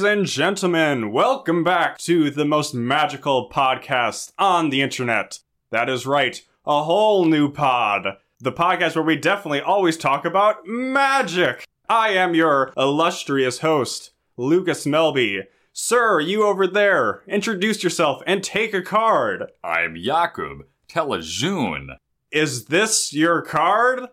Ladies and gentlemen, welcome back to the most magical podcast on the internet. That is right, a whole new pod. The podcast where we definitely always talk about magic. I am your illustrious host, Lucas Melby. Sir, you over there, introduce yourself and take a card. I'm Jacob Tellijohn. Is this your card?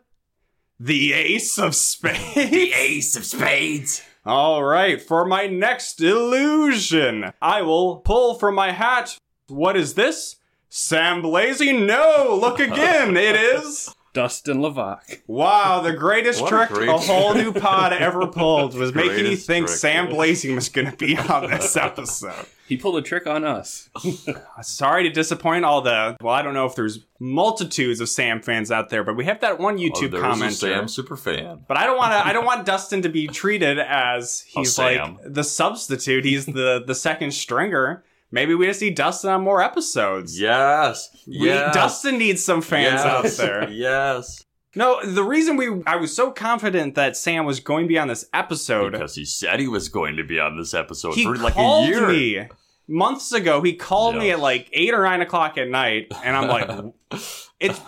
The Ace of Spades? The Ace of Spades. All right, for my next illusion, I will pull from my hat. What is this? Sam Blazy? No, look again. it is. Dustin Lavac. Wow, the greatest What a trick great a whole new pod ever pulled was making you think trick, Sam. Blazing was going to be on this episode. He pulled a trick on us. Sorry to disappoint all the. Well, I don't know if there's multitudes of Sam fans out there, but we have that one oh, YouTube oh, there's a commenter. Sam super fan. But I don't want to. I don't want Dustin to be treated as he's like the substitute. He's the the second stringer. Maybe we just need Dustin on more episodes. Yes. We- Yes. Dustin needs some fans out there. Yes. No, the reason we I was so confident that Sam was going to be on this episode. Because he said he was going to be on this episode he for like a called year. me months ago. He called me at like eight or nine o'clock at night, and I'm like, "It's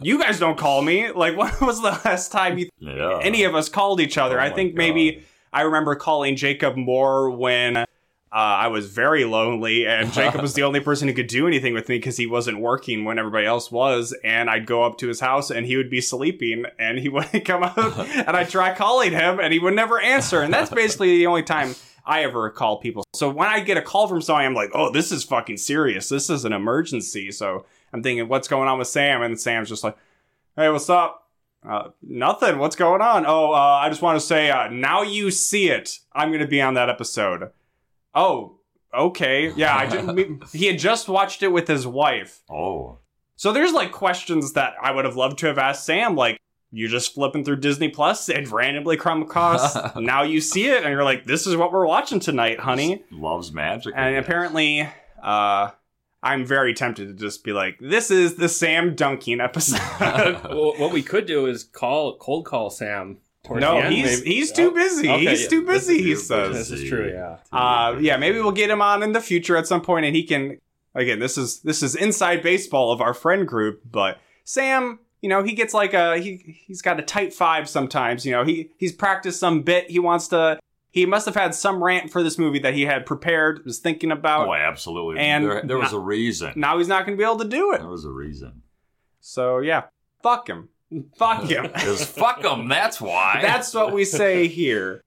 you guys don't call me. Like, when was the last time you yeah. any of us called each other. Oh I think God. maybe I remember calling Jacob more when uh, I was very lonely, and Jacob was the only person who could do anything with me because he wasn't working when everybody else was. And I'd go up to his house, and he would be sleeping, and he wouldn't come out, and I'd try calling him, and he would never answer. And that's basically the only time. I ever call people. So when I get a call from somebody, I'm like, oh, this is fucking serious. This is an emergency. So I'm thinking, what's going on with Sam? And Sam's just like, hey, what's up? Uh, nothing. What's going on? Oh, uh, I just want to say, uh, now you see it. I'm going to be on that episode. Oh, okay. Yeah, I didn't. he had just watched it with his wife. Oh. So there's like questions that I would have loved to have asked Sam, like you just flipping through Disney Plus and randomly come across. now you see it, and you're like, this is what we're watching tonight, honey. Loves magic. And I apparently, uh, I'm very tempted to just be like, this is the Sam dunking episode. well, what we could do is call cold call Sam. Towards no, the end, he's maybe. he's too Oh, busy. okay, he's yeah. too busy. He says. This is true. Yeah. Uh, yeah, maybe we'll get him on in the future at some point, and he can. Again, this is this is inside baseball of our friend group, but Sam, you know, he gets like a he he's got a tight five sometimes. You know, he he's practiced some bit. He wants to. He must have had some rant for this movie that he had prepared, was thinking about. Oh, absolutely. And there, there was not- a reason. Now he's not going to be able to do it. There was a reason. So yeah, fuck him, fuck him. Because fuck them. That's why. That's what we say here.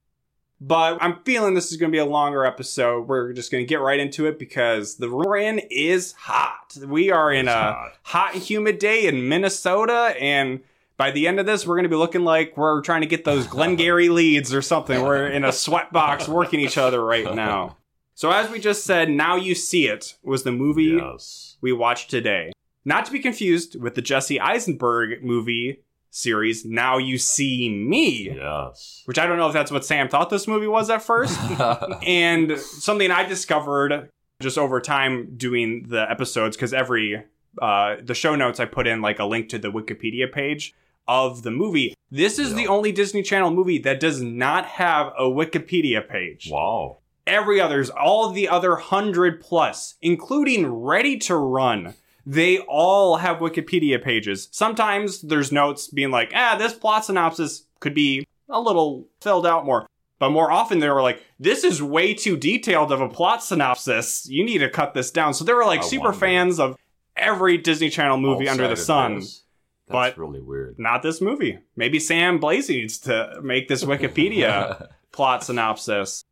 But I'm feeling this is going to be a longer episode. We're just going to get right into it because the room we're in is hot. We are in It's a hot. hot and humid day in Minnesota, and by the end of this, we're going to be looking like we're trying to get those Glengarry leads or something. We're in a sweat box working each other right now. So as we just said, now you see it was the movie Yes. we watched today. Not to be confused with the Jesse Eisenberg movie series, Now You See Me, Yes. which I don't know if that's what Sam thought this movie was at first. and something I discovered just over time doing the episodes, because every, uh, the show notes I put in like a link to the Wikipedia page of the movie. This is Yeah. the only Disney Channel movie that does not have a Wikipedia page wow. every others, all the other hundred plus, including Ready to Run, they all have Wikipedia pages. Sometimes there's notes being like, ah, this plot synopsis could be a little filled out more. But more often they were like, this is way too detailed of a plot synopsis. You need to cut this down. So there were like I super wonder. fans of every Disney Channel movie under the sun. That's but- really weird. Not this movie. Maybe Sam Blaze needs to make this Wikipedia plot synopsis.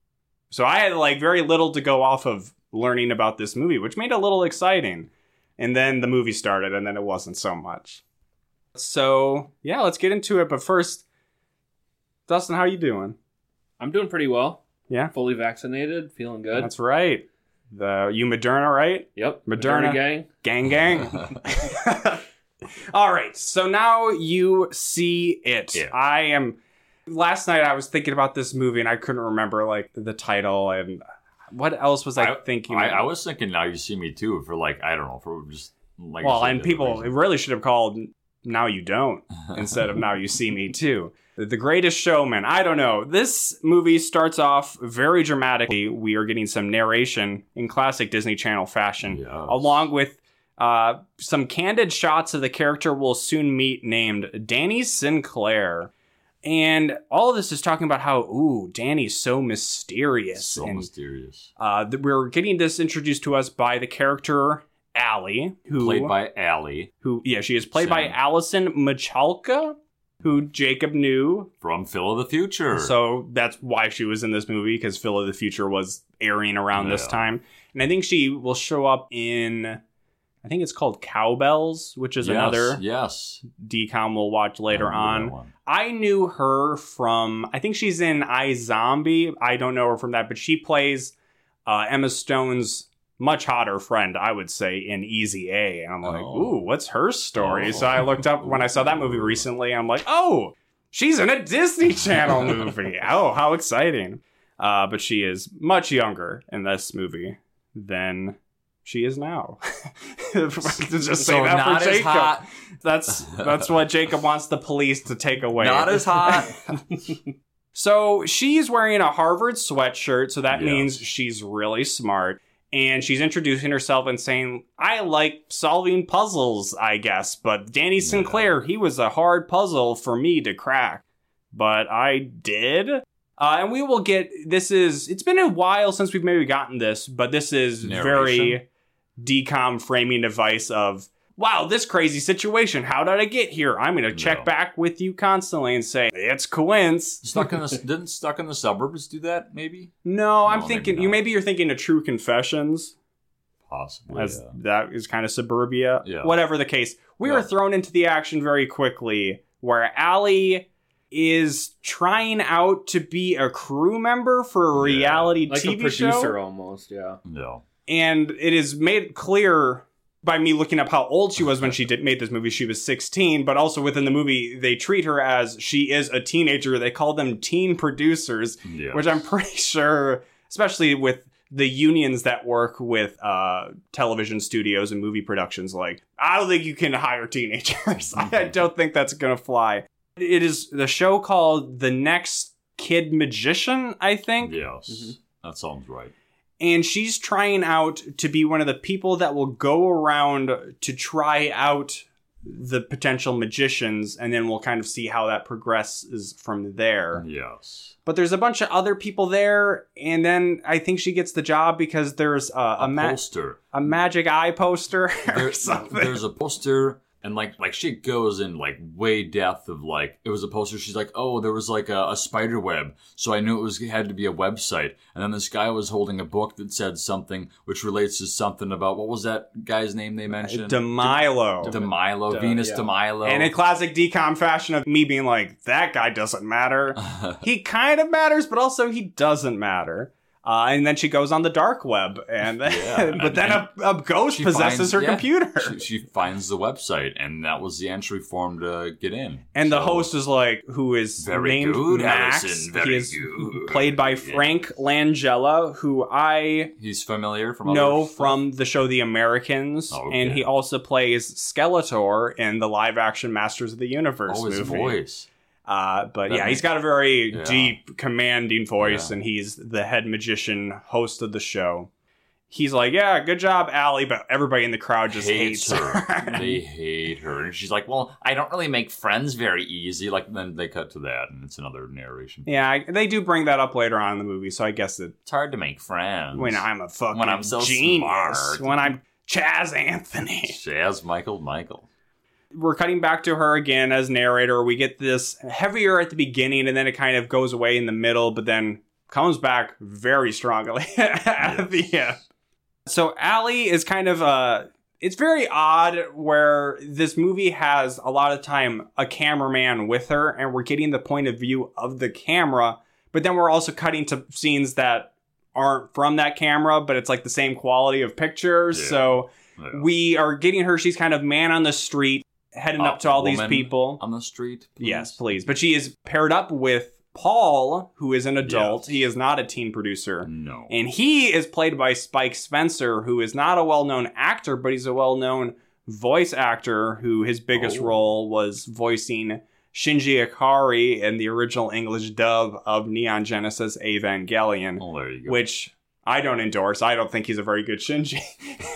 So I had like very little to go off of learning about this movie, which made it a little exciting. And then the movie started, and then it wasn't so much. So yeah, let's get into it. But first, Dustin, how are you doing? I'm doing pretty well. Yeah. Fully vaccinated, feeling good. That's right. The you Moderna, right? yep. Moderna. gang. Gang, gang. All right. So now you see it. Yeah. I am. Last night I was thinking about this movie and I couldn't remember like the title and what else was I, I- thinking? I, I was thinking now you see me too for like I don't know for just like well, and people, it really should have called now you don't instead of now you see me too. The Greatest Showman. I don't know. This movie starts off very dramatically. We are getting some narration in classic Disney Channel fashion, Yes. along with uh, some candid shots of the character we'll soon meet named Danny Sinclair. And all of this is talking about how, ooh, Danny's so mysterious. so and mysterious. uh, we're getting this introduced to us by the character Allie, who Played by Allie who yeah, she is played by Sam. Alyson Michalka, who Jacob knew. from Phil of the Future. So that's why she was in this movie because Phil of the Future was airing around this time, and I think she will show up in. I think it's called Cow Belles, which is yes, another Yes. DCOM we'll watch later on. I knew her from I think she's in iZombie. I don't know her from that, but she plays uh, Emma Stone's much hotter friend, I would say, in Easy A. And I'm like, Oh. ooh, what's her story? Oh. So I looked up when I saw that movie recently. I'm like, oh, she's in a Disney Channel movie. oh, how exciting! Uh, but she is much younger in this movie than she is now. just say so that not for as Jacob. hot. That's that's what Jacob wants the police to take away. Not as hot. So she's wearing a Harvard sweatshirt, so that Yes. means she's really smart. And she's introducing herself and saying, I like solving puzzles, I guess. But Danny Sinclair, he was a hard puzzle for me to crack. But I did. Uh, and we will get this is it's been a while since we've maybe gotten this, but this is very Narration. Decom framing device of wow, this crazy situation. How did I get here? I'm gonna check No. back with you constantly and say, it's coince. stuck in the didn't stuck in the suburbs do that? Maybe No, I'm No, maybe thinking you maybe you're thinking of True Confessions, possibly. as yeah. that is kind of suburbia. Yeah. Whatever the case, we Yeah. were thrown into the action very quickly, where Allie is trying out to be a crew member for a Yeah. reality like a TV producer show, almost. Yeah. No. And it is made clear by me looking up how old she was when she did made this movie. She was 16, but also within the movie, they treat her as she is a teenager. They call them teen producers. Yeah. which I'm pretty sure, especially with the unions that work with uh, television studios and movie productions, like I don't think you can hire teenagers. I don't think that's gonna fly. It is the show called The Next Kid Magician, I think, Yes. Mhm. That sounds right. And she's trying out to be one of the people that will go around to try out the potential magicians, and then we'll kind of see how that progresses from there. Yes. But there's a bunch of other people there, and then I think she gets the job because there's a, a, A ma- poster. a magic eye poster or There- something. there's a poster and like like she goes in like way depth of like it was a poster she's like oh there was like a, a spider web so i knew it was it had to be a website and then this guy was holding a book that said something which relates to something about what was that guy's name they mentioned Demilo. demilo De- venus yeah. demilo and in classic DCOM fashion of me being like, that guy doesn't matter. he kind of matters, but also he doesn't matter. Uh, and then she goes on the dark web, and Yeah, but then a, a ghost possesses finds- her yeah, computer. she, she finds the website and that was the entry form to get in And the host is like, who is Very named good, Max. Allison, he is good. played by Yeah. Frank Langella, who I he's familiar from know from the show The Americans, Oh, okay. and he also plays Skeletor in the live-action Masters of the Universe oh his movie. voice Uh, but That yeah, he's got a very Yeah. deep, commanding voice, Yeah. and he's the head magician host of the show. He's like, "Yeah, good job, Allie," but everybody in the crowd just hates, her. they hate her, and she's like, "Well, I don't really make friends very easy." Like then they cut to that, and it's another narration. yeah, I, they do bring that up later on in the movie, so I guess that It's hard to make friends when I'm a fucking When I'm so genius, smart. when I'm Chaz Anthony. Chaz Michael Michael. We're cutting back to her again as narrator. We get this heavier at the beginning, and then it kind of goes away in the middle, but then comes back very strongly at the end. So Allie is kind of uh it's very odd where this movie has a lot of time a cameraman with her and we're getting the point of view of the camera, but then we're also cutting to scenes that aren't from that camera, but it's like the same quality of pictures. Yeah. So Yeah. we are getting her she's kind of man on the street heading up to all these woman people. on the street. please? Yes, please. But she is paired up with Paul, who is an adult. Yes. He is not a teen producer. No. And he is played by Spike Spencer, who is not a well known actor, but he's a well known voice actor who his biggest Oh. role was voicing Shinji Ikari in the original English dub of Neon Genesis Evangelion, Oh, there you go. which I don't endorse. I don't think he's a very good Shinji,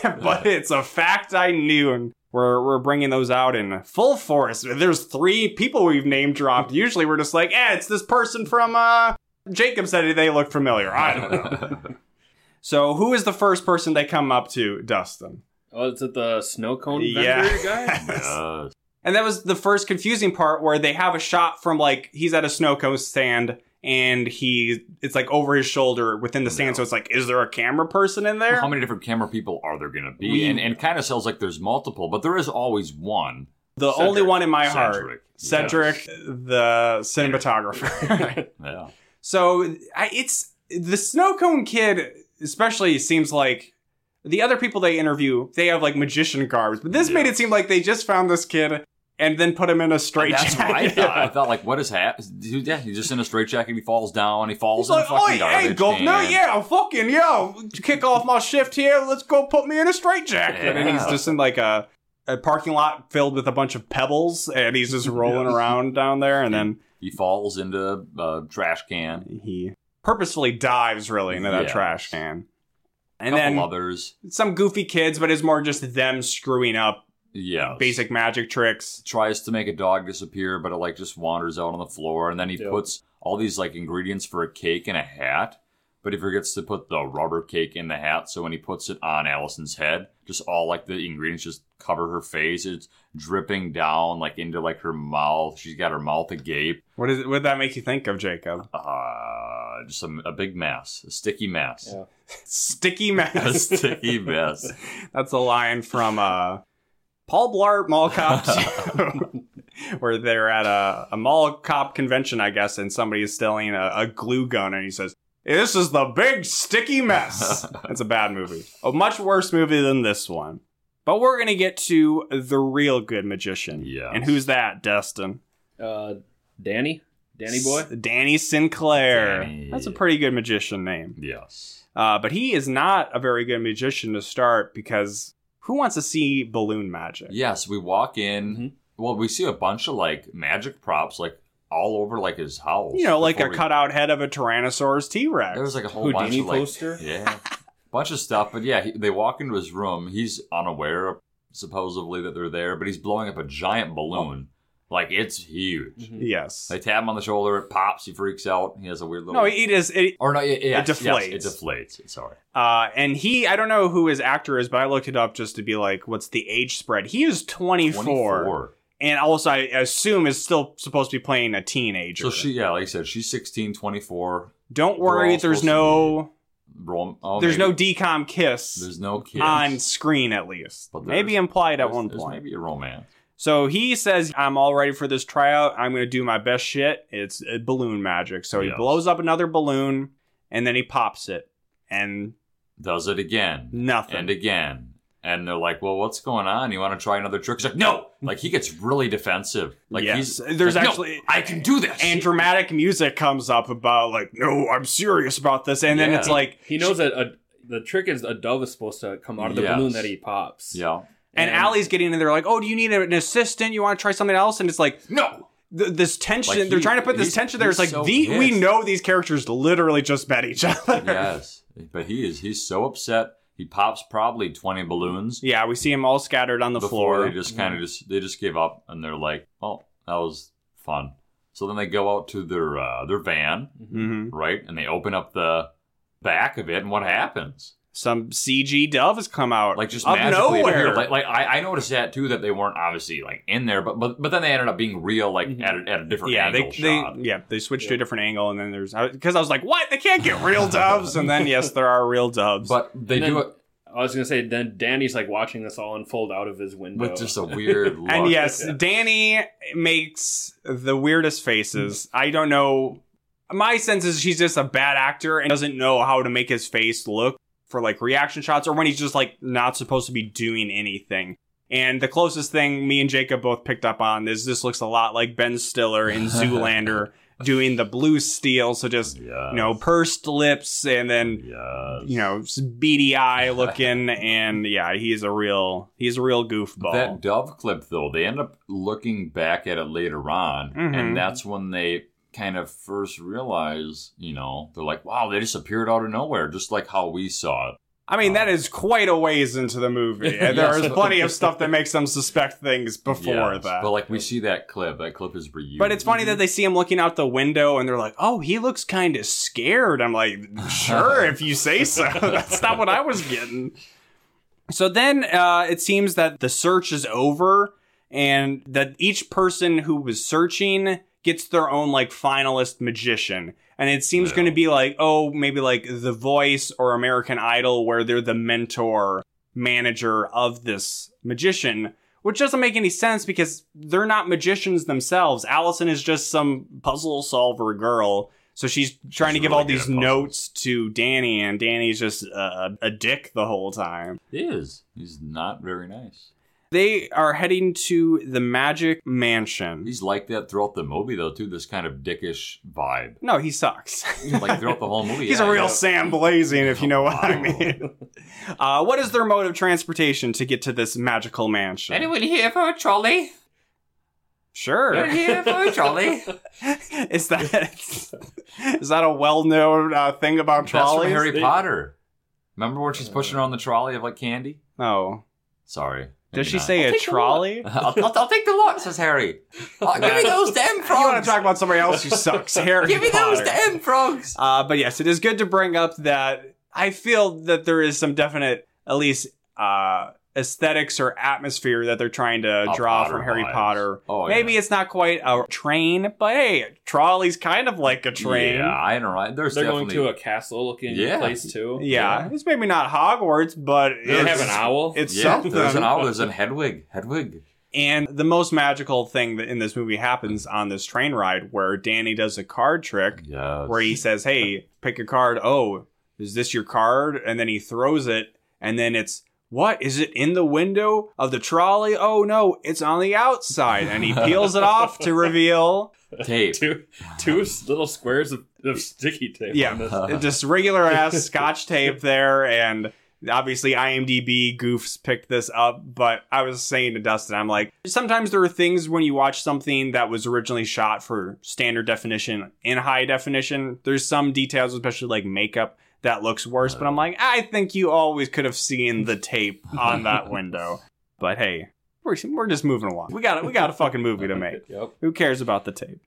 but it's a fact I knew, and we're we're bringing those out in full force. There's three people we've name dropped. Usually we're just like, eh, it's this person from uh. Jacob said they look familiar. I don't know. so, who is the first person they come up to, Dustin? Oh, is it the snow cone vendor Yeah. guy? Yes. And that was the first confusing part where they have a shot from like he's at a snow cone stand and he it's like over his shoulder within the stand. Yeah. So it's like, is there a camera person in there? How many different camera people are there going to be? We- and and kind of sounds like there's multiple, but there is always one. the Cedric. only one in my heart, Cedric. Cedric, the cinematographer. Yeah. so I, it's the snow cone kid, especially seems like the other people they interview, they have like magician garbs, but this made it seem like they just found this kid and then put him in a straight That's what I jacket. thought. I thought like, what is happening? Yeah, he's just in a straight jacket. He falls down. He falls He's in like, the fucking garbage hey, go, can. no, yeah, fucking, yo, kick off my shift here. Let's go put me in a straight straitjacket. And he's just in like a, a parking lot filled with a bunch of pebbles, and he's just rolling Yes. around down there. And then He falls into a trash can. he purposefully dives really into that Yeah. trash can. And then others. some goofy kids, but it's more just them screwing up Yeah. basic magic tricks. tries to make a dog disappear, but it like just wanders out on the floor, and then he Yep. puts all these like ingredients for a cake in a hat. But he forgets to put the rubber cake in the hat, so when he puts it on Allison's head, just all like the ingredients just cover her face. It's dripping down like into like her mouth. She's got her mouth agape. What is it? What did that make you think of, Jacob? Uh, just a, a big mess, a sticky mess, Yeah. Sticky a mess. sticky mess. That's a line from uh, Paul Blart Mall Cop 2, where they're at a, a mall cop convention, I guess, and somebody is stealing a, a glue gun, and he says, "This is the big sticky mess." It's a bad movie, a much worse movie than this one. But we're gonna get to the real good magician, Yeah. and who's that, Dustin? Uh, Danny, Danny boy. S- Danny Sinclair. Danny. That's a pretty good magician name. Yes. Uh, but he is not a very good magician to start because who wants to see balloon magic? Yes, we walk in. Mhm. Well, we see a bunch of like magic props, like all over like his house. You know, like a we- cutout head of a Tyrannosaurus T Rex. There was like a whole bunch Houdini of like, poster. yeah, bunch of stuff. But yeah, he, they walk into his room. He's unaware, supposedly, that they're there, but he's blowing up a giant balloon. Like it's huge. Mhm. yes. They tap him on the shoulder. It pops. He freaks out. He has a weird little. No, it is. It, or no, it, yes, deflates. Yes, it deflates. Sorry. uh, and he, I don't know who his actor is, but I looked it up just to be like, what's the age spread? He is 24, 24. and also I assume is still supposed to be playing a teenager. So she, yeah, like I said, she's 16, 24. don't worry, there's no, Rom- oh, there's maybe- no DCOM kiss There's no kids. on screen at least. But Maybe implied at There's- one there's point. maybe a romance. So he says, I'm all ready for this tryout. I'm going to do my best shit. It's uh, balloon magic. So he Yes. blows up another balloon and then he pops it and Does it again. nothing. and again. And they're like, "Well, what's going on? You want to try another trick?" He's like, "No!" Like he gets really defensive. Like Yes. he's There's like, "No, actually- I can do this. and dramatic music comes up about like, no, I'm serious about this. And then it's like, He knows that a, the trick is a dove is supposed to come out of the Yes. balloon that he pops. yeah, and Allie's getting in there like, oh, do you need an assistant? You want to try something else? And it's like, no. th- this tension. Like, they're trying to put this tension there. It's like so the, we know these characters literally just met each other. yes, but he is. He's so upset. He pops probably twenty balloons Yeah, we see him all scattered on the before floor. they just kind of just they just give up and they're like, "Oh, that was fun." So then they go out to their uh, their van, hmm right, and they open up the back of it, and what happens? Some CG dove has come out like just of magically nowhere. appeared. Like, like I, I noticed that too that they weren't obviously like in there, but but but then they ended up being real, like Mhm. at, a, at a different yeah, angle they, they yeah they switched to a different angle, and then there's because I was like, what? They can't get real doves, and then yes, there are real doves. But they And do then- it I was gonna say then Danny's like watching this all unfold out of his window with just a weird look. and yes, Yeah. Danny makes the weirdest faces. I don't know. My sense is she's just a bad actor and doesn't know how to make his face look for like reaction shots or when he's just like not supposed to be doing anything. And the closest thing me and Jacob both picked up on is this looks a lot like Ben Stiller in Zoolander doing the blue steel. So just Yeah. you know pursed lips and then Yes. you know beady eye looking and yeah he's a real he's a real goofball. That dove clip, though, they end up looking back at it later on, Mhm. and that's when they kind of first realize, you know, they're like, wow, they just appeared out of nowhere, just like how we saw it. I mean, that is quite a ways into the movie. And there Yes. is plenty of stuff that makes them suspect things before Yes, that. But like we see that clip, that clip is you. But it's funny that they see him looking out the window and they're like, oh, he looks kind of scared. I'm like, sure, if you say so. That's not what I was getting. So then uh, it seems that the search is over and that each person who was searching gets their own like finalist magician. And it seems Yeah. going to be like, oh, maybe like The Voice or American Idol, where they're the mentor manager of this magician, which doesn't make any sense because they're not magicians themselves. Allison is just some puzzle solver girl. So she's trying She's to give really all these notes to Danny, and Danny's just a, a dick the whole time. He is. He's not very nice. They are heading to the Magic Mansion. He's like that throughout the movie, though, too. This kind of dickish vibe, no, he sucks. like throughout the whole movie. He's yeah, a real yeah. Sam Blazing, if you know what I mean. Uh, what is their mode of transportation to get to this magical mansion? Anyone here for a trolley? Sure. here for a trolley? is that is that a well-known uh, thing about That's from trolleys? Harry Potter. Remember when she's pushing around the trolley of like candy? No. Sorry. Does maybe she not. say a take the trolley? I'll, I'll, I'll take the lot, says Harry. Oh, give me those damn frogs. You want to talk about somebody else who sucks? Harry give me those damn frogs. Uh, but yes, it is good to bring up that I feel that there is some definite, at least, uh, aesthetics or atmosphere that they're trying to Oh, draw Potter from Harry vibes. Potter. Oh, Maybe yeah. it's not quite a train, but hey, trolley's kind of like a train. Yeah, I know. Right? There's They're going to a castle looking Yeah. place too. Yeah, Yeah. it's maybe not Hogwarts, but They it's, have an owl. It's yeah. something. There's an owl. There's a Hedwig. Hedwig. And the most magical thing that in this movie happens on this train ride where Danny does a card trick Yeah. where he says, Hey, pick a card. Oh, is this your card? And then he throws it, and then it's, What? Is it in the window of the trolley? Oh no, it's on the outside. And he peels it off to reveal, tape. two two little squares of, of sticky tape. yeah, on this. just regular ass scotch tape there. And obviously, IMDb goofs picked this up. But I was saying to Dustin, I'm like, sometimes there are things when you watch something that was originally shot for standard definition in high definition, there's some details, especially like makeup. That looks worse, but I'm like, I think you always could have seen the tape on that window. But hey, we're, we're just moving along. We got it. We got a fucking movie to make. Yep. Who cares about the tape?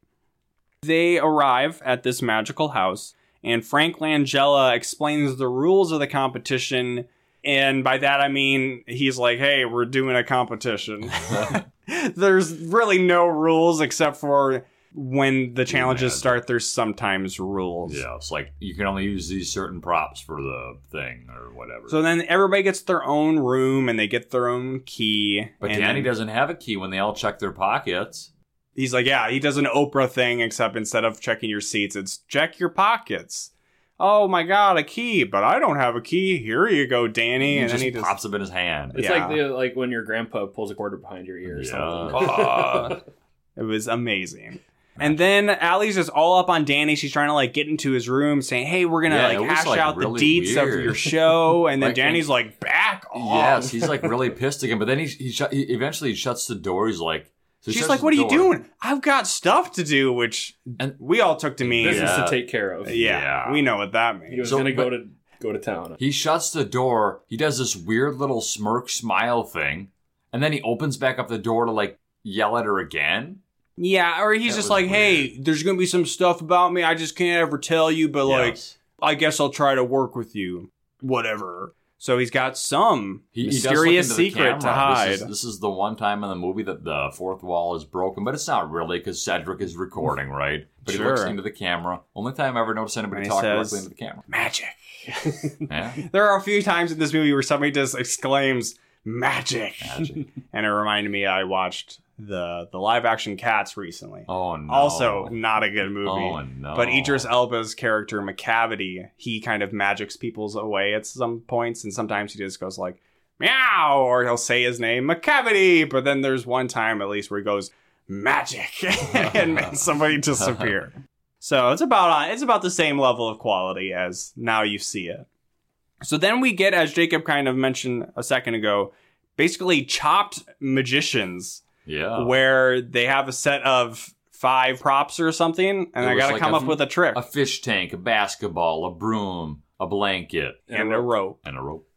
They arrive at this magical house, and Frank Langella explains the rules of the competition. And by that, I mean he's like, hey, we're doing a competition. there's really no rules except for when the challenges magic. start, there's sometimes rules. Yeah, it's like you can only use these certain props for the thing or whatever. So then everybody gets their own room and they get their own key. but and Danny then doesn't have a key when they all check their pockets. He's like, yeah, he does an Oprah thing, except instead of checking your seats, it's check your pockets. Oh my god, a key, but I don't have a key. Here you go, Danny. He and just then he just pops up in his hand. It's Yeah. like the like when your grandpa pulls a quarter behind your ear or Yeah. something. It was amazing. And then Allie's just all up on Danny. She's trying to like get into his room, saying, "Hey, we're gonna Yeah, it like was, hash like, out really the deets of weird. your show." And then Like, Danny's like, "Back off!" Yes, he's like really pissed again. But then he he, shut, he eventually shuts the door. He's like, so he She's shuts like, the "What are you door. doing? I've got stuff to do," which And- we all took to mean, This Yeah. is to take care of. yeah, Yeah. we know what that means. He means. was So, gonna go to go to town. He shuts the door. He does this weird little smirk smile thing, and then he opens back up the door to like yell at her again. Yeah, or he's That just like, "Hey, there's gonna be some stuff about me. I just can't ever tell you, but like, I guess I'll try to work with you. Whatever." So he's got some He, he mysterious the secret to hide. This is, this is the one time in the movie that the fourth wall is broken, but it's not really because Cedric is recording, right? But he looks into the camera. Only time I ever noticed anybody he talk says- directly into the camera. Magic. Yeah, There are a few times in this movie where somebody just exclaims magic, magic. and it reminded me I watched the the live action Cats recently. Oh no. Also, not a good movie. Oh no. But Idris Elba's character Macavity, he kind of magics people's away at some points, and sometimes he just goes like meow, or he'll say his name Macavity. But then there's one time at least where he goes magic and makes somebody disappear. So it's about on it's about the same level of quality as now you see it. So then we get, as Jacob kind of mentioned a second ago, basically chopped magicians Yeah. where they have a set of five props or something, and It they got to like come a- up with a trick a fish tank, a basketball, a broom, a blanket, and a rope. and a rope.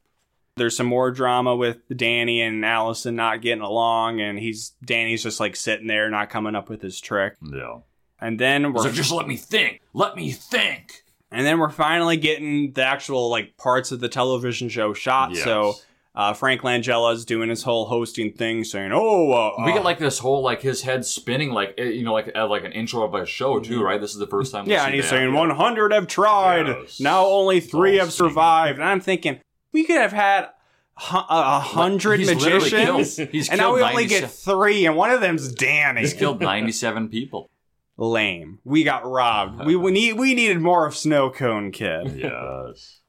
There's some more drama with Danny and Allison not getting along, and he's Danny's just like sitting there, not coming up with his trick. Yeah. And then we're like, just let me think. Let me think. and then we're finally getting the actual like parts of the television show shot. Yes. So uh, Frank Langella's doing his whole hosting thing, saying, "Oh, uh, we uh, get like this whole like his head spinning like eh, you know like uh, like an intro of a show too, right? This is the first time. Mm-hmm. yeah," and he's that. saying 100 have tried. Yes. Now only three have survived. And I'm thinking we could have had hu- a hundred magicians, killed- and now we only get three, and one of them's Danny. He's killed ninety-seven people. Lame. We got robbed. we, we need we needed more of Snow Cone Kid. Yes.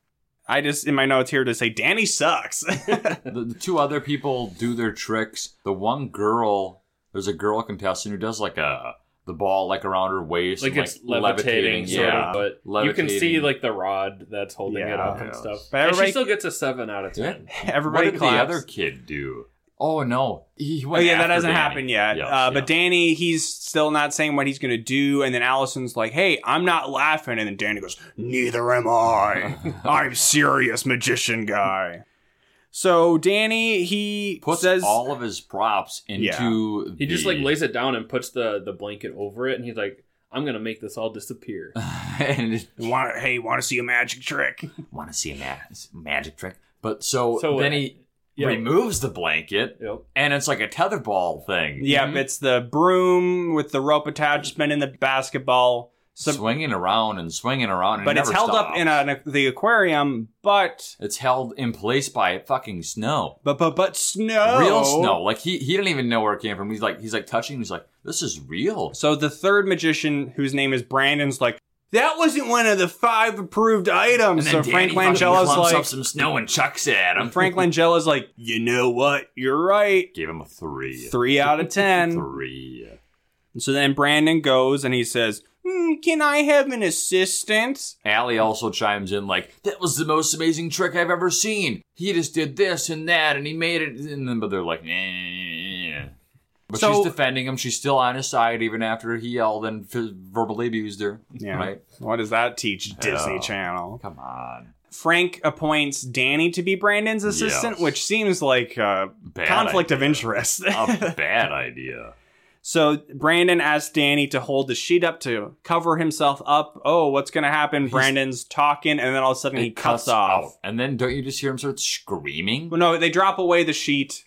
I just in my notes here to say Danny sucks. the, the two other people do their tricks. The one girl, there's a girl contestant who does like a the ball like around her waist, Like and, it's levitating, sort yeah. of, but you can see like the rod that's holding it Yeah. up and stuff. But and she still gets a seven out of Yeah. ten. What Everybody did claps. the other kid do? Oh no, he Oh yeah, that hasn't Danny. happened yet. Yes, uh, yeah. But Danny, he's still not saying what he's gonna do, and then Allison's like, "Hey, I'm not laughing," and then Danny goes, "Neither am I. I'm serious, magician guy." So Danny, he puts says, all of his props into. Yeah. He just like lays it down and puts the the blanket over it, and he's like, "I'm gonna make this all disappear." and "Want hey, want to see a magic trick?" want to see a ma- magic trick. But so, So, then uh, he yeah. removes the blanket, Yep. and it's like a tetherball thing. Yep, mm-hmm. it's the broom with the rope attached, spinning the basketball. So, swinging around and swinging around. And but it it's never held up in a, the aquarium, but It's held in place by fucking snow. but but but snow, Real snow. Like he he didn't even know where it came from. He's like he's like touching. He's like this is real. So the third magician, whose name is Brandon's, like that wasn't one of the five approved items. And So Frank Langella's like, up some snow and chucks it at him. Frank Langella's like, you know what? You're right. Gave him a three. Three out of ten. Three. so then Brandon goes and he says, hmm, "Can I have an assistant?" Allie also chimes in like, "That was the most amazing trick I've ever seen. He just did this and that, and he made it." And then, but they're like, "Eh." But So- she's defending him. She's still on his side even after he yelled and f- verbally abused her. Yeah. Right? What does that teach Disney Yeah. Channel? Come on. Frank appoints Danny to be Brandon's assistant, Yes. which seems like a Bad conflict of idea. interest. A bad idea. So Brandon asks Danny to hold the sheet up to cover himself up. Oh, what's gonna happen? Brandon's talking, and then all of a sudden he It cuts, off. out. And then don't you just hear him start screaming? Well, no, they drop away the sheet.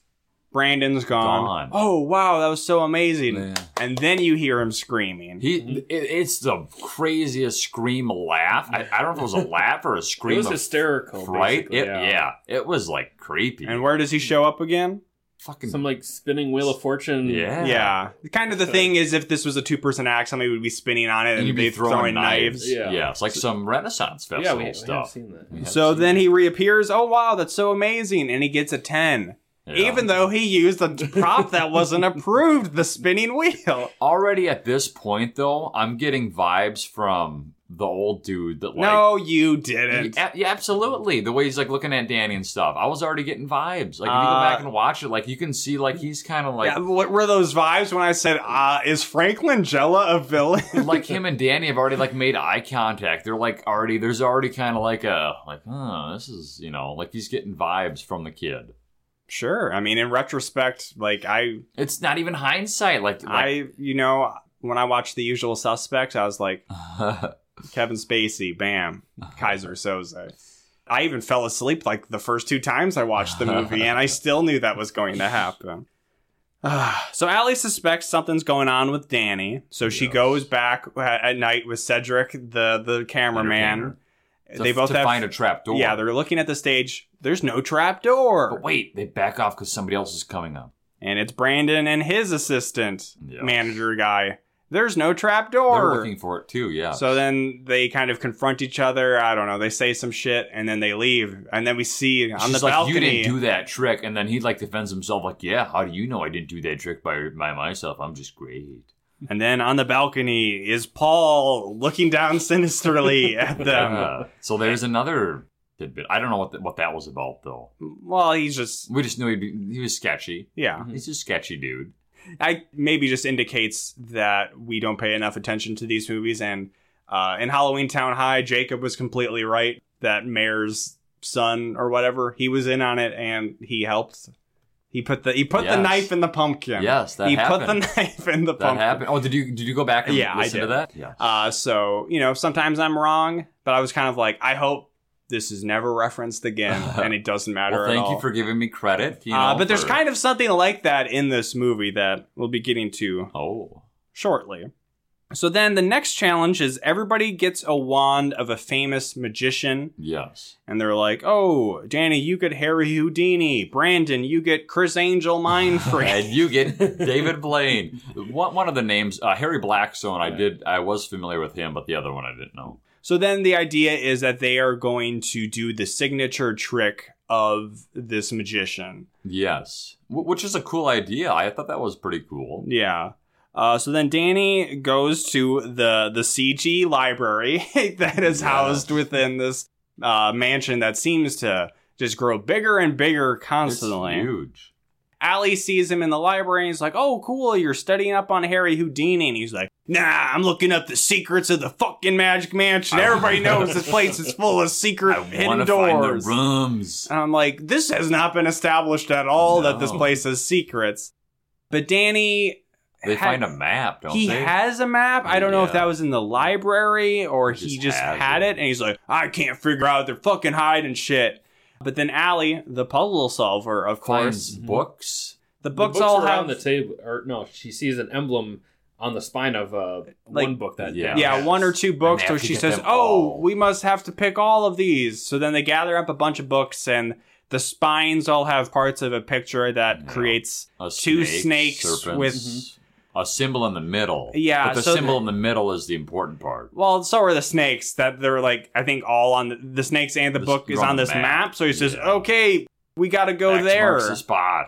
Brandon's gone. Gone. Oh wow, that was so amazing! Yeah. And then you hear him screaming. He, it, it's the craziest scream laugh. I, I don't know if it was a laugh or a scream. It was of hysterical, fright. basically, It, yeah. yeah. it was like creepy. and where does he show up again? fucking Some like spinning wheel of fortune. yeah, Yeah, kind of the thing is, if this was a two-person act, somebody would be spinning on it and, And you'd be they'd throwing knives. knives. Yeah. Yeah, it's like some Renaissance yeah, festival we, we have stuff. seen that. We have So seen then it. he reappears. Oh wow, that's so amazing, and he gets a ten. Yeah. Even though he used a prop that wasn't approved, the spinning wheel. already at this point though, I'm getting vibes from the old dude that like no, you didn't. Yeah, yeah, absolutely. The way he's like looking at Danny and stuff. I was already getting vibes. Like if you go Uh, back and watch it, like you can see like he's kind of like yeah, what were those vibes when I said, uh, is Franklin Langella a villain? like him and Danny have already like made eye contact. They're like already there's already kind of like a like oh this is you know like he's getting vibes from the kid. Sure. I mean, in retrospect, like I, It's not even hindsight. Like, like I, you know, when I watched The Usual Suspects, I was like, Kevin Spacey, bam, Keyser Söze. I even fell asleep like the first two times I watched the movie, and I still knew that was going to happen. so Allie suspects something's going on with Danny, so she Yes. goes back at at night with Cedric, the the cameraman. To, they both to have find a trap door. yeah. They're looking at the stage. There's no trap door, but wait, they back off because somebody else is coming up. and it's Brandon and his assistant Yes. manager guy. There's no trap door. They're looking for it too. Yeah. So then they kind of confront each other. I don't know. They say some shit and then they leave. And then we see on the like, balcony. you didn't do that trick, and then he like defends himself like, yeah, how do you know I didn't do that trick by by myself? I'm just great. And then on the balcony is Paul looking down sinisterly at them. Uh, so there's another tidbit. I don't know what th- what that was about though. Well, he's just We just knew he'd be, he was sketchy. yeah. He's a sketchy dude. I maybe just indicates that we don't pay enough attention to these movies. And uh, in Halloweentown High, Jacob was completely right. That mayor's son or whatever, he was in on it and he helped. He put the he put the knife in the pumpkin. Yes, that he happened. put the knife in the That pumpkin. happened. Oh, did you did you go back and Yeah, I listen to that? Yeah. Uh, so you know, sometimes I'm wrong, but I was kind of like, I hope this is never referenced again, and it doesn't matter Well, thank you for giving me credit. You know, uh, but there's kind of something like that in this movie that we'll be getting to oh shortly. So then the next challenge is everybody gets a wand of a famous magician, yes. and they're like, "Oh, Danny, you get Harry Houdini. Brandon, you get Criss Angel Mind and you get David Blaine. One, one of the names, uh, Harry Blackstone. I did. I was familiar with him, but the other one I didn't know. so then the idea is that they are going to do the signature trick of this magician. Yes, Wh- which is a cool idea. I thought that was pretty cool. Yeah. Uh, so then Danny goes to the the CG library that is housed within this uh, mansion that seems to just grow bigger and bigger It's constantly. huge. Allie sees him in the library and he's like, "Oh, cool! You're studying up on Harry Houdini." And he's like, "Nah, I'm looking up the secrets of the fucking Magic Mansion. Everybody knows this place is full of secret I hidden find the doors." rooms. And I'm like, this has not been established at all that this place has secrets. But Danny They had- find a map, don't he they? He has a map. I don't know if that was in the library or He he just just had it. it. and he's like, I can't figure out they're fucking hiding shit. But then Allie, the puzzle solver, of Finds course, books. the The books, books all are have on the table, or no, she sees an emblem on the spine of uh, Like- one book that Yeah. yeah has. one or two books. they So she says, "Oh, all." we must have to pick all of these." So then they gather up a bunch of books, and the spines all have parts of a picture that Yeah. creates A two snake, snakes serpents, with a symbol in the middle. Yeah, but the so symbol the- in the middle is the important part. Well, so are the snakes. That they're like, I think all on the, the snakes and the book is on this map. map. So he says, Yeah. "Okay, we got to go X there." the spot.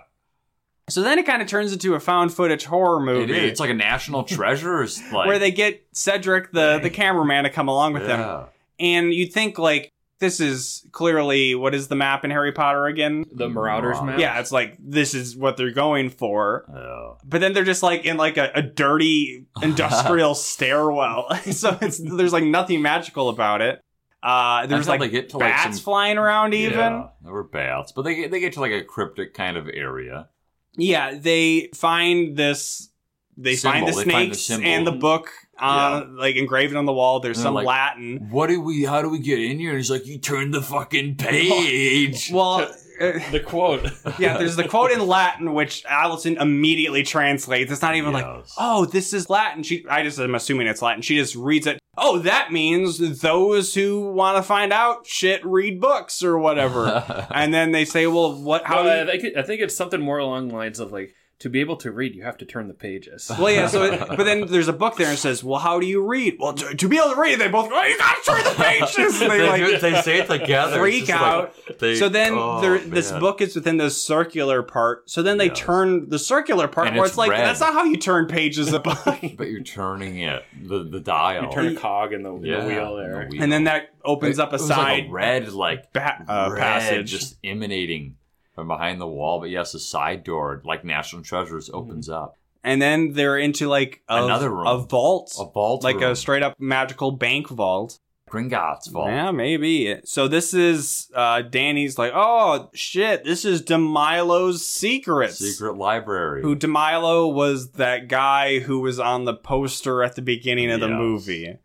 So then it kind of turns into a found footage horror movie is. It's like a national treasure. Like where they get Cedric, the the cameraman, to come along with them. And you'd think like this is clearly what is the map in Harry Potter again? the Marauders Marauders. map. Yeah, it's like this is what they're going for. Yeah. But then they're just like in like a, a dirty industrial stairwell. so it's there's like nothing magical about it. Uh, there's like they get to, like, bats some- flying around even. Yeah, there were bats, but they get, they get to like a cryptic kind of area. Yeah, they find this. They Symbol. find the They find the snakes and the book on like engraved on the wall. There's And some like- Latin. What do we? How do we get in here? And he's like, "You turn the fucking page." Well, uh, The quote. yeah, there's the quote in Latin which Allison immediately translates. It's not even like, oh, this is Latin. She, I just am assuming it's Latin. She just reads it. Oh, that means those who want to find out shit read books or whatever. and then they say, well, what? How? Do you- I, think, I think it's something more along the lines of like to be able to read, you have to turn the pages. Well, yeah. So, it, but then there's a book there and says, "Well, how do you read?" Well, to, to be able to read, they both go, "Oh, "You gotta turn the pages." And they they, like do- they say it together. freak It's just like- out. they- so then oh, this book is within the circular part. So then they Yes. turn the circular part And where it's it's like red. that's not how you turn pages of book. But you're turning it, the the dial. You turn a cog in the, Yeah, the wheel there. the wheel. and then that opens It- up a it was like side red like ba- uh, red passage. just emanating from behind the wall. But yes, a side door like National Treasures opens up. and then they're into like a, Another room. a vault, A vault, like room. a straight up magical bank vault. Gringotts vault. Yeah, maybe. So this is uh Danny's like, oh shit, this is Demilo's secrets. Secret library. Who Demilo was that guy who was on the poster at the beginning of the movie.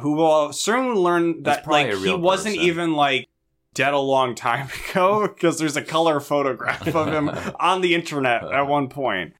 Who will soon learn that like he real wasn't even like dead a long time ago because there's a color photograph of him on the internet at uh-huh. one point.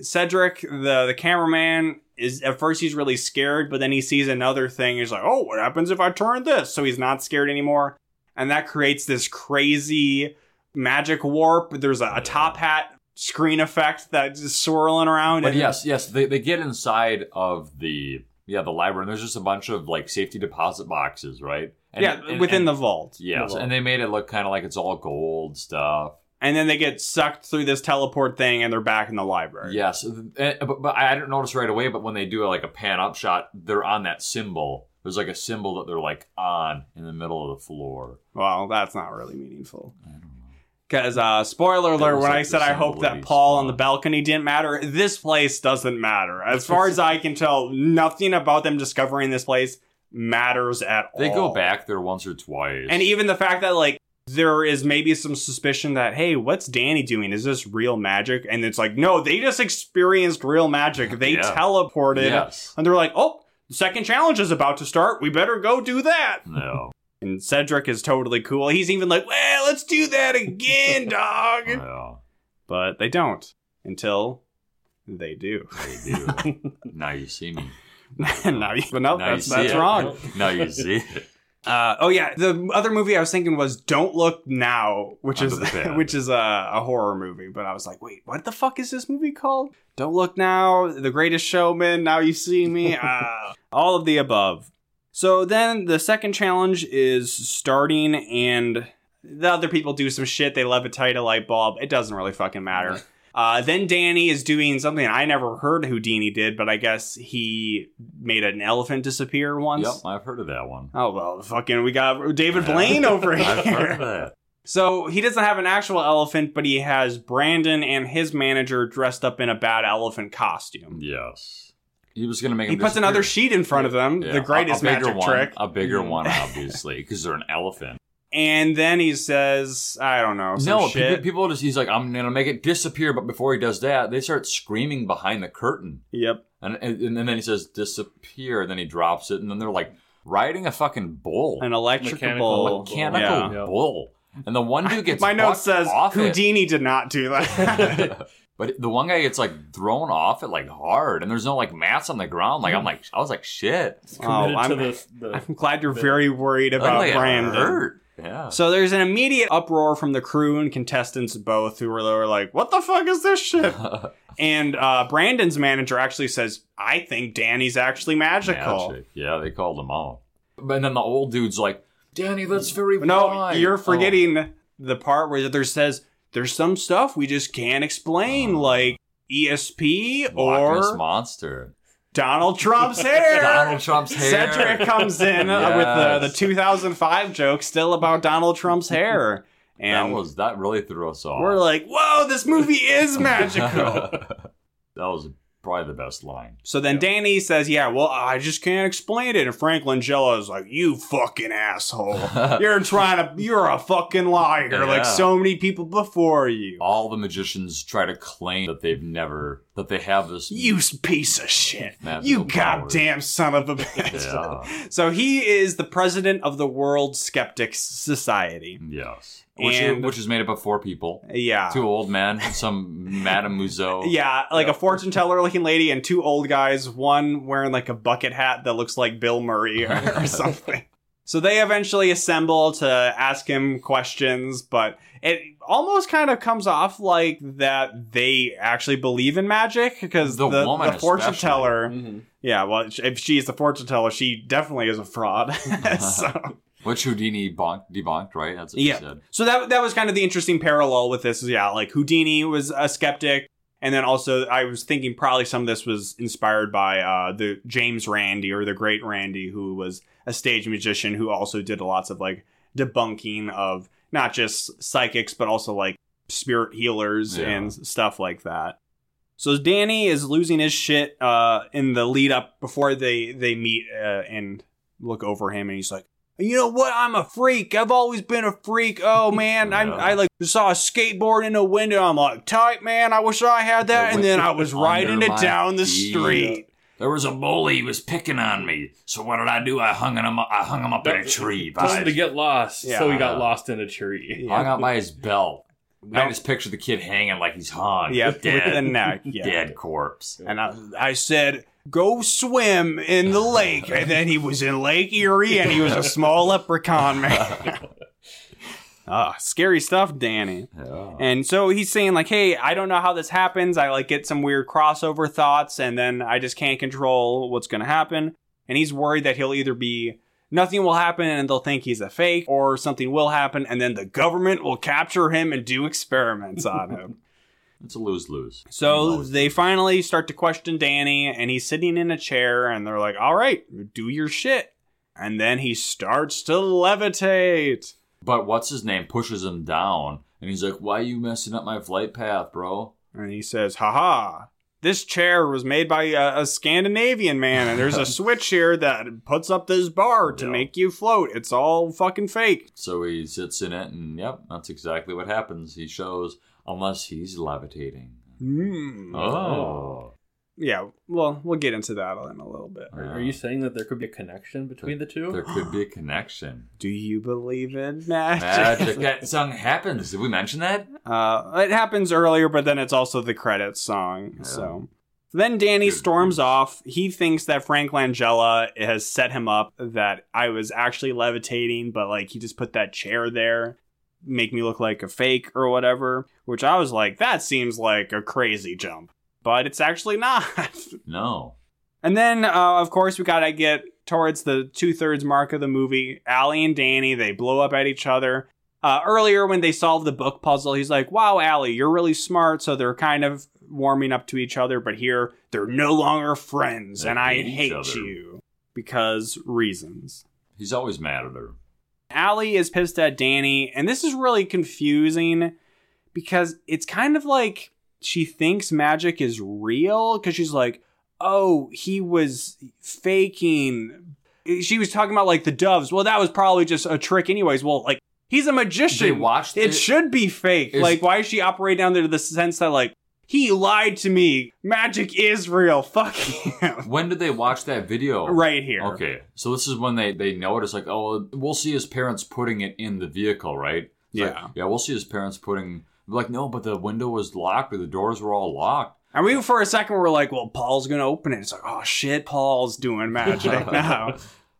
Cedric, the the cameraman, is at first he's really scared, but then he sees another thing. He's like, "Oh, what happens if I turn this?" So he's not scared anymore, and that creates this crazy magic warp. There's a, a top hat screen effect that's swirling around. But and- yes, yes, they, they get inside of the yeah the library. and There's just a bunch of like safety deposit boxes, right? And- yeah, and- within and- the vault. yes, the vault. and they made it look kind of like it's all gold stuff. and then they get sucked through this teleport thing, and they're back in the library. Yes, but, but I didn't notice right away. But when they do like a pan up shot, they're on that symbol. There's like a symbol that they're like on in the middle of the floor. Well, that's not really meaningful. Because, uh, spoiler alert, when like I said I hope that Paul on the balcony didn't matter, this place doesn't matter. As far as I can tell, nothing about them discovering this place matters at all. They go back there once or twice. And even the fact that, like, there is maybe some suspicion that, hey, what's Danny doing? Is this real magic? And it's like, no, they just experienced real magic. They Yeah. teleported. yes, And they're like, oh, the second challenge is about to start. We better go do that. no, And Cedric is totally cool. He's even like, well, let's do that again, dog. But they don't until they do. they do. now you see me. now, you- but no, Now that's, see that's it. wrong. Now you see it. Uh, oh yeah, the other movie I was thinking was Don't Look Now, which Under is which is a, a horror movie. But I was like, wait, what the fuck is this movie called? Don't Look Now, The Greatest Showman, Now You See Me, uh, all of the above. So then the second challenge is starting, and the other people do some shit. They levitate a light bulb. It doesn't really fucking matter. Uh, then Danny is doing something I never heard Houdini did, but I guess he made an elephant disappear once. Yep, I've heard of that one. Oh well, fucking, we got David Blaine over here. I've heard of that. So he doesn't have an actual elephant, but he has Brandon and his manager dressed up in a bad elephant costume. Yes. He was going to make He him puts another sheet in front of them, Yeah, the greatest a bigger magic one, trick. A bigger Mm. one, obviously, because they're an elephant. And then he says, I don't know, some no, shit. people, people just, he's like, I'm going to make it disappear. But before he does that, they start screaming behind the curtain. Yep. And, and, and then he says, disappear. And then he drops it. And then they're like riding a fucking bull. An electrical Mechanical- bull. mechanical Yeah. bull. And the one dude gets My note says off it. Houdini did not do that. but the one guy gets like thrown off it like hard, and there's no like mats on the ground. Like I'm like I was like shit. Oh, I'm- to the, the I'm glad you're very worried about like, Brandon. hurt. Yeah. So there's an immediate uproar from the crew and contestants both who were, they were like, what the fuck is this shit? And uh, Brandon's manager actually says, I think Danny's actually magical. Magic. Yeah, they called him out. But then the old dude's like, Danny, that's very No, fine." you're Oh. forgetting the part where there says there's some stuff we just can't explain, Oh. like ESP Loch Ness or Monster. Donald Trump's hair. Donald Trump's hair. Cedric comes in uh, with the, the 2005 joke still about Donald Trump's hair. That And was that really threw us off. we're like, whoa, this movie is magical. that was probably the best line. So then Danny says, "Yeah, well, I just can't explain it." And Frank Langella is like, "You fucking asshole! You're trying to, you're a fucking liar, Yeah. like so many people before you. All the magicians try to claim that they've never that they have this. You piece of shit! You goddamn son of a bitch!" Yeah. So he is the president of the World Skeptics Society. Yes. Which, And- which is made up of four people. Yeah. Two old men, some Madame Museau. Yeah, like Yeah. a fortune teller looking lady and two old guys, one wearing like a bucket hat that looks like Bill Murray or, or something. So they eventually assemble to ask him questions, but it almost kind of comes off like that they actually believe in magic because The the, woman the fortune especially. teller, Mhm. yeah, well, if she's the fortune teller, she definitely is a fraud. so. Which Houdini bonk, debunked, right? That's what Yeah. said. So that that was kind of the interesting parallel with this. Is yeah, like Houdini was a skeptic, and then also I was thinking probably some of this was inspired by uh, the James Randi or the Great Randi, who was a stage magician who also did lots of like debunking of not just psychics but also like spirit healers Yeah. and stuff like that. So Danny is losing his shit uh, in the lead up before they they meet uh, and look over him, and he's like, "You know what? I'm a freak. I've always been a freak. Oh man, I Yeah. I like saw a skateboard in a window. I'm like, tight man. I wish I had that. And then I was riding it down the feet. street. There was a bully. He was picking on me. So what did I do? I hung him. Up, I hung him up in a tree. Told him to get lost, Yeah. so he got lost in a tree. hung out by his belt. I Nope. just picture the kid hanging like he's hung. Yep, dead, with the neck. Yeah. dead corpse. And I, I said, go swim in the lake. And then he was in Lake Erie and he was a small leprechaun man. Ah, scary stuff, Danny. Yeah. And so he's saying like, "Hey, I don't know how this happens. I like get some weird crossover thoughts and then I just can't control what's going to happen." And he's worried that he'll either be nothing will happen and they'll think he's a fake, or something will happen and then the government will capture him and do experiments on him. It's a lose lose. So they finally start to question Danny, and he's sitting in a chair, and they're like, "All right, do your shit." And then he starts to levitate. But what's his name pushes him down, and he's like, "Why are you messing up my flight path, bro?" And he says, haha, this chair was made by a, a Scandinavian man, and there's a switch here that puts up this bar to Yeah. make you float. It's all fucking fake. So he sits in it, and yep, that's exactly what happens. He shows, unless he's levitating. Mm. Oh, Yeah, well, we'll get into that in a little bit. Are, are you saying that there could be a connection between the two? there could be a connection. Do you believe in magic? Magic. that song happens. Did we mention that? Uh, it happens earlier, but then it's also the credits song. So then Danny Good storms off. He thinks that Frank Langella has set him up, that I was actually levitating, but like he just put that chair there, make me look like a fake or whatever. Which I was like, that seems like a crazy jump, but it's actually not. No. And then, uh, of course, we gotta get towards the two thirds mark of the movie. Allie and Danny, they blow up at each other. Uh, earlier, when they solved the book puzzle, he's like, Wow, Allie, you're really smart. So they're kind of warming up to each other, but here they're no longer friends, They and I hate hate other. you because reasons. He's always mad at her. Allie is pissed at Danny, and this is really confusing because it's kind of like she thinks magic is real because she's like, oh, he was faking. She was talking about like the doves. Well, that was probably just a trick, anyways. Well, like he's a magician. They watched it, it- should be fake. Is- like, why is she operating down there to the sense that like he lied to me? Magic is real. Fuck him. When did they watch that video? right here. Okay, so this is when they they notice like, oh, we'll see his parents putting it in the vehicle, right? It's like, Yeah. yeah, we'll see his parents putting. Like, no, but the window was locked or the doors were all locked. And we for a second were like, well, Paul's gonna open it. It's like, oh shit, Paul's doing magic now.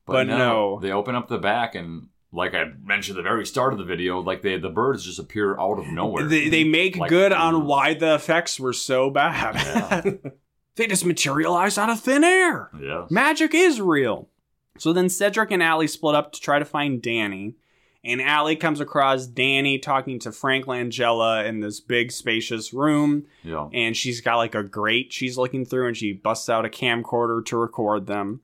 But no. they open up the back and. Like I mentioned at the very start of the video, like they the birds just appear out of nowhere. they, they make Like- good on mm. why the effects were so bad. they just materialized out of thin air. yeah. Magic is real. So then Cedric and Allie split up to try to find Danny. And Allie comes across Danny talking to Frank Langella in this big spacious room. Yeah. and she's got like a grate she's looking through and she busts out a camcorder to record them.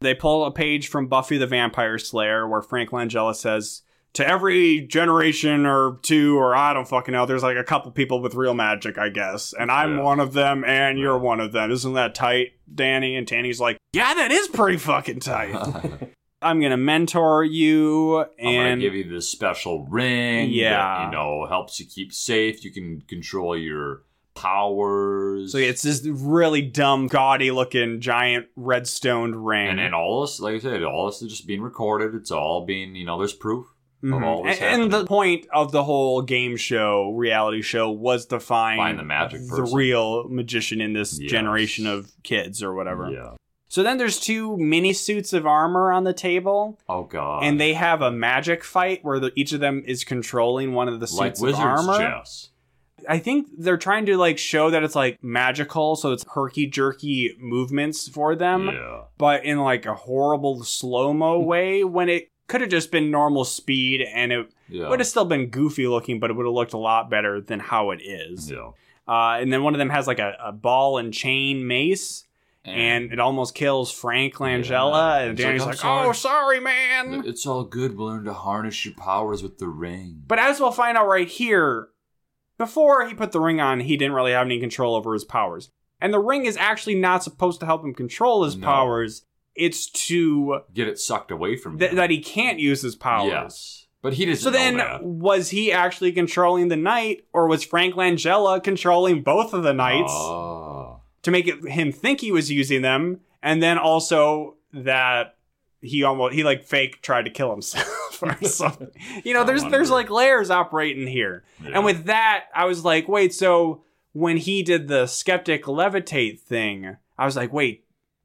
They pull a page from Buffy the Vampire Slayer where Frank Langella says, To every generation or two, or I don't fucking know, there's like a couple people with real magic, I guess. And I'm Yeah. one of them, and you're one of them. Isn't that tight, Danny? And Danny's like, Yeah, that is pretty fucking tight. I'm gonna mentor you, I'm gonna and give you this special ring. Yeah. that, you know, helps you keep safe. You can control your powers. so it's this really dumb, gaudy looking giant red stoned ring. and and all this, like I said, all this is just being recorded. It's all being, you know, there's proof. Mhm. all this and, and the point of the whole game show, reality show, was to find, Find the magic the person. real magician in this Yes. generation of kids or whatever. Yeah. So then there's two mini suits of armor on the table, Oh god. and they have a magic fight where the, each of them is controlling one of the like suits of wizards armor. chess. I think they're trying to like show that it's like magical, so it's herky jerky movements for them, Yeah. but in like a horrible slow mo way when it could have just been normal speed and it Yeah. would have still been goofy looking, but it would have looked a lot better than how it is. yeah. Uh, and then one of them has like a, a ball and chain mace, and it almost kills Frank Langella. Yeah. And Danny's like, like, "I'm "Oh, sorry, man." it's all good. We'll learn to harness your powers with the ring. But as we'll find out right here, before he put the ring on, he didn't really have any control over his powers. And the ring is actually not supposed to help him control his No. powers. It's to Get it sucked away from th- him. that he can't use his powers. Yes. But he doesn't So then, that. was he actually controlling the knight, or was Frank Langella controlling both of the knights Oh. to make it him think he was using them, and then also that he almost he like fake tried to kill himself or something. You know, there's there's like layers operating here, Yeah. and with that, I was like, wait, so when he did the skeptic levitate thing, I was like, wait.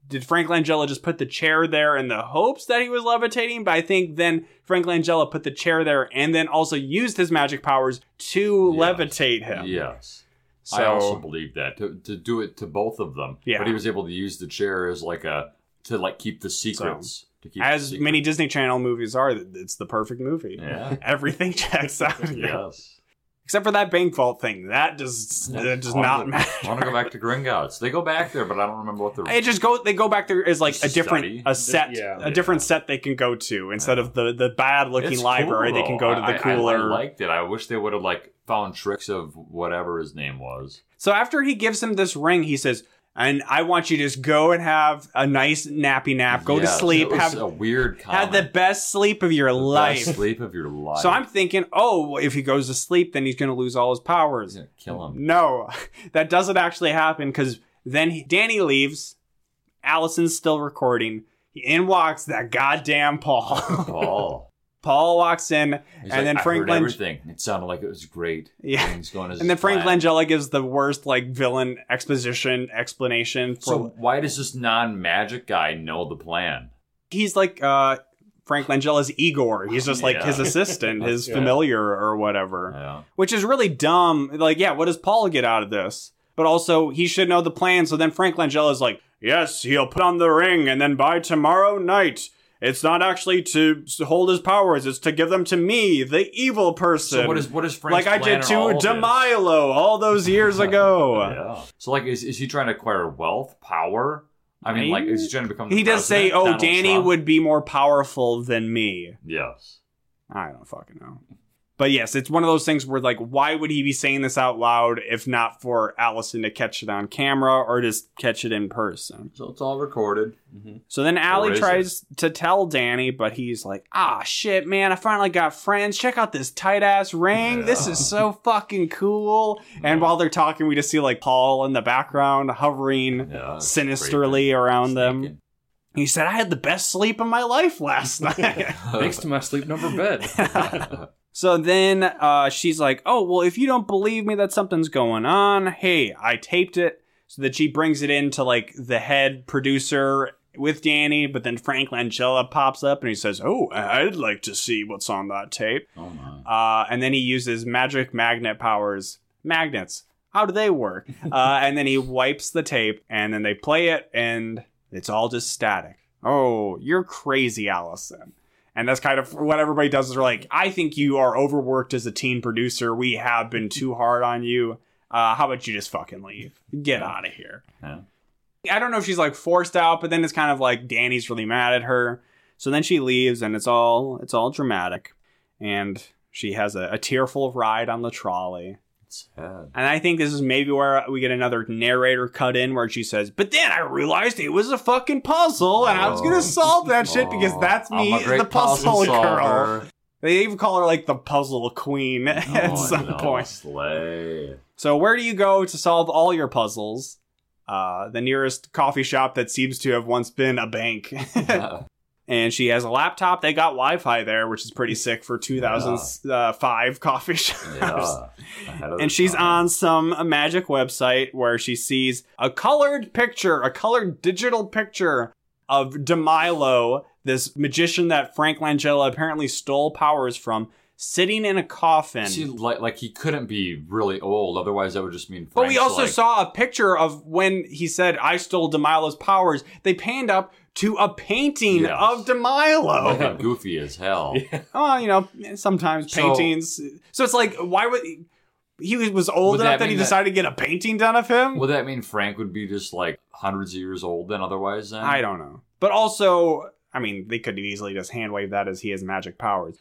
Did Frank Langella just put the chair there in the hopes that he was levitating? But I think then Frank Langella put the chair there and then also used his magic powers to Yes. levitate him. Yes. So, I also believe that to, to do it to both of them. Yeah. But he was able to use the chair as like a to like keep the secrets. the As many Disney Channel movies are, it's the perfect movie. Yeah. Everything checks out. here. Yes. Except for that bank vault thing. That does that does I wanna not go- matter. I want to go back to Gringotts. They go back there, but I don't remember what the. It just go. They go back there as like Just a a different study? a set, Yeah. a different set they can go to instead of the the bad looking It's library. cool, they can go to the I- I- cooler. I, liked it. I wish they would have like found tricks of whatever his name was. So after he gives him this ring, he says, "And I want you to just go and have a nice nappy nap, go to sleep, have a weird comment. have the best sleep of your The life." best sleep of your life. So I'm thinking, oh, if he goes to sleep, then he's going to lose all his He's powers. gonna kill him. No, that doesn't actually happen because then he, Danny leaves. Allison's still recording. In walks that goddamn Paul. Paul. Paul walks in, He's and like, then Frank heard Lang- everything. It sounded like it was great. Yeah. Things going as and then Frank planned. Langella gives the worst like villain exposition explanation for. So why does this non-magic guy know the plan? he's like uh, Frank Langella's Igor. He's just like Yeah. his assistant, his Yeah. familiar or whatever. Yeah. which is really dumb. Like, yeah, what does Paul get out of this? But also, he should know the plan. So then Frank Langella is like, yes, he'll put on the ring, and then by tomorrow night, it's not actually to hold his powers; it's to give them to me, the evil person. So what is what is Frank's like I did to all? Demilo all those years ago. Yeah. So like, is, is he trying to acquire wealth, power? I mean, like, is he trying to become? The He does say, "Oh, Donald Danny Trump?" would be more powerful than me." Yes. I don't fucking know. But yes, it's one of those things where like, why would he be saying this out loud if not for Allison to catch it on camera or just catch it in person? So it's all recorded. So then Allie is tries to tell Danny, but he's like, ah, shit, man, I finally got friends. Check out this tight ass ring. This is so fucking cool. And while they're talking, we just see like Paul in the background hovering Yeah. sinisterly creepy. around them. Sneaking. He said, I had the best sleep of my life last night. Thanks to my sleep number bed. So then uh, she's like, "Oh well, if you don't believe me that something's going on, hey, I taped it." So that she brings it into like the head producer with Danny, but then Frank Langella pops up and he says, "Oh, I'd like to see what's on that tape." oh my. Uh, and then he uses magic magnet powers, magnets. How do they work? uh, and then he wipes the tape, and then they play it, and it's all just static. Oh, you're crazy, Allison. And that's kind of what everybody does. Is they're like, I think you are overworked as a teen producer. We have been too hard on you. Uh, how about you just fucking leave? Get out of here. Yeah. I don't know if she's like forced out, but then it's kind of like Danny's really mad at her. So then she leaves, and it's all it's all dramatic, and she has a, a tearful ride on the trolley. Sad. And I think this is maybe where we get another narrator cut in where she says, "But then I realized it was a fucking puzzle, and I was gonna Oh. solve that shit because Oh, that's me, the puzzle, girl." solver. They even call her like the puzzle queen at Oh, some no, point. Slay. So where do you go to solve all your puzzles? Uh, the nearest coffee shop that seems to have once been a bank. and she has a laptop. They got Wi-Fi there, which is pretty sick for 2005 uh, coffee shops. yeah. Ahead of the And she's time. on some magic website where she sees a colored picture, a colored digital picture of Demilo, this magician that Frank Langella apparently stole powers from, sitting in a coffin. See, like, like he couldn't be really old, otherwise that would just mean. But we also like, saw a picture of when he said, I stole Demilo's powers. They panned up to a painting Yes. of Demilo. goofy as hell. Oh, you know, sometimes So- paintings. So it's like, why would he, was old enough that that, he that- decided to get a painting done of him? Would that mean Frank would be just like hundreds of years old then? Otherwise, then I don't know. But also, I mean, they could easily just hand wave that as he has magic powers.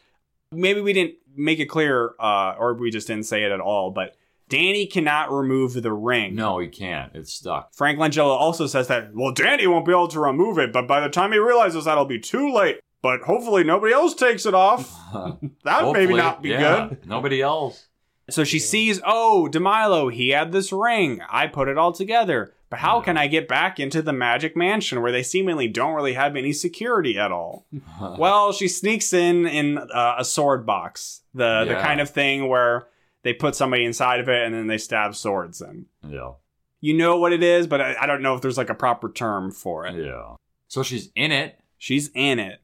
Maybe we didn't make it clear, uh, or we just didn't say it at all, but Danny cannot remove the ring. No, he can't. It's stuck. Frank Langella also says that, well, Danny won't be able to remove it, but by the time he realizes that'll be too late. But hopefully nobody else takes it off. That would maybe not be yeah, good. Nobody else. So she sees, oh, Demilo, he had this ring. I put it all together. But how Yeah. can I get back into the magic mansion where they seemingly don't really have any security at all? well, she sneaks in in uh, a sword box, the the kind of thing where they put somebody inside of it and then they stab swords in. yeah, You know what it is, but I, I don't know if there's like a proper term for it. yeah. So she's in it. She's in it,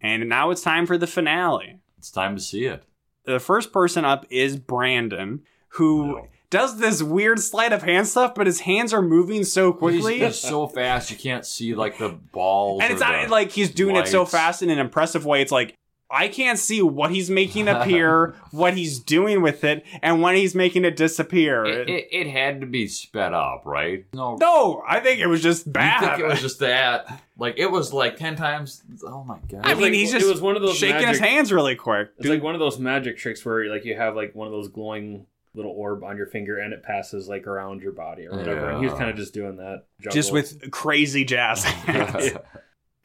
and now it's time for the finale. It's time to see it. The first person up is Brandon, who No. does this weird sleight of hand stuff, but his hands are moving so quickly. he's so fast you can't see like the balls. and it's not the- like he's doing it so fast in an impressive way. It's like I can't see what he's making appear, what he's doing with it, and when he's making it disappear. It, it, it had to be sped up, right? No, no, I think it was just bad. You think it was just that? Like it was like ten times. Oh my god! I mean, like- he's it just was one of those shaking his hands really quick. It's like one of those magic tricks where like you have like one of those glowing little orb on your finger and it passes like around your body or whatever. And he was kind of just doing that. just with crazy jazz hands.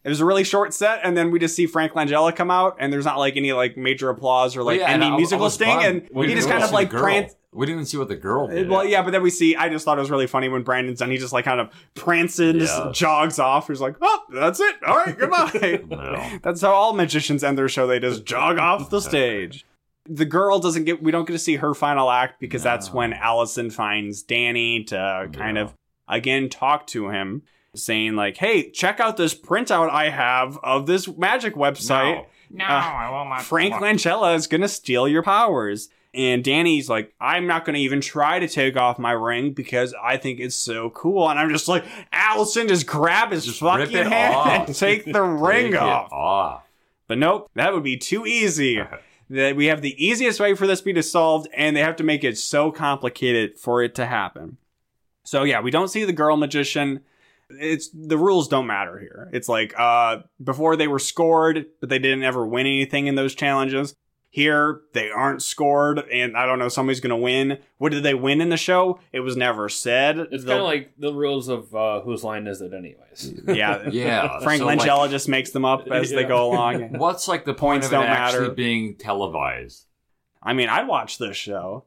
It was a really short set, and then we just see Frank Langella come out, and there's not like any like major applause or like Well, yeah, any I- musical sting, bummed. and We he just kind of like prance. We didn't even see what the girl uh, did. Well, yeah, but then we see. I just thought it was really funny when Brandon's done. He just like kind of prances, Yeah. jogs off. He's like, "Oh, that's it. All right, goodbye." No. that's how all magicians end their show. They just jog off the stage. The girl doesn't get. We don't get to see her final act because that's when Allison finds Danny to kind of again talk to him, saying like, "Hey, check out this printout I have of this magic website." No, Uh, I will not. Frank Langella is gonna steal your powers. And Danny's like, I'm not gonna even try to take off my ring because I think it's so cool. And I'm just like, Allison, just grab his Just rip fucking it hand off. and take the ring it off. off. But nope, that would be too easy. that we have the easiest way for this to be solved, and they have to make it so complicated for it to happen. So yeah, we don't see the girl magician. It's the rules don't matter here. It's like uh before they were scored, but they didn't ever win anything in those challenges. Here they aren't scored, and I don't know somebody's gonna win. What did they win in the show? It was never said. It's kind of like the rules of uh, whose line is it, anyways. yeah. Yeah. Frank so, like, just makes them up as they go along. what's like the point Points of don't actually matter. being televised? I mean, I'd watch this show.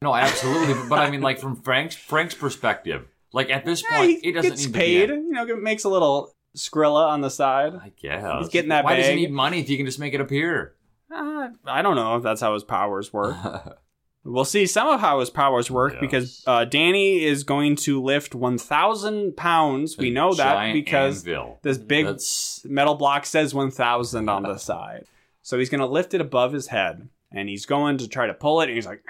No, absolutely. but, but I mean, like from Frank's Frank's perspective, like at this Yeah, point, he he doesn't gets need paid. To be You know, it makes a little Skrilla on the side. I guess He's getting that Why does he need money if he can just make it appear? Uh, I don't know if that's how his powers work. We'll see some of how his powers work Yes. because uh, Danny is going to lift 1,000 pounds. We know that because anvil. this big That's metal block says 1,000 on the side. So he's going to lift it above his head and he's going to try to pull it and he's like,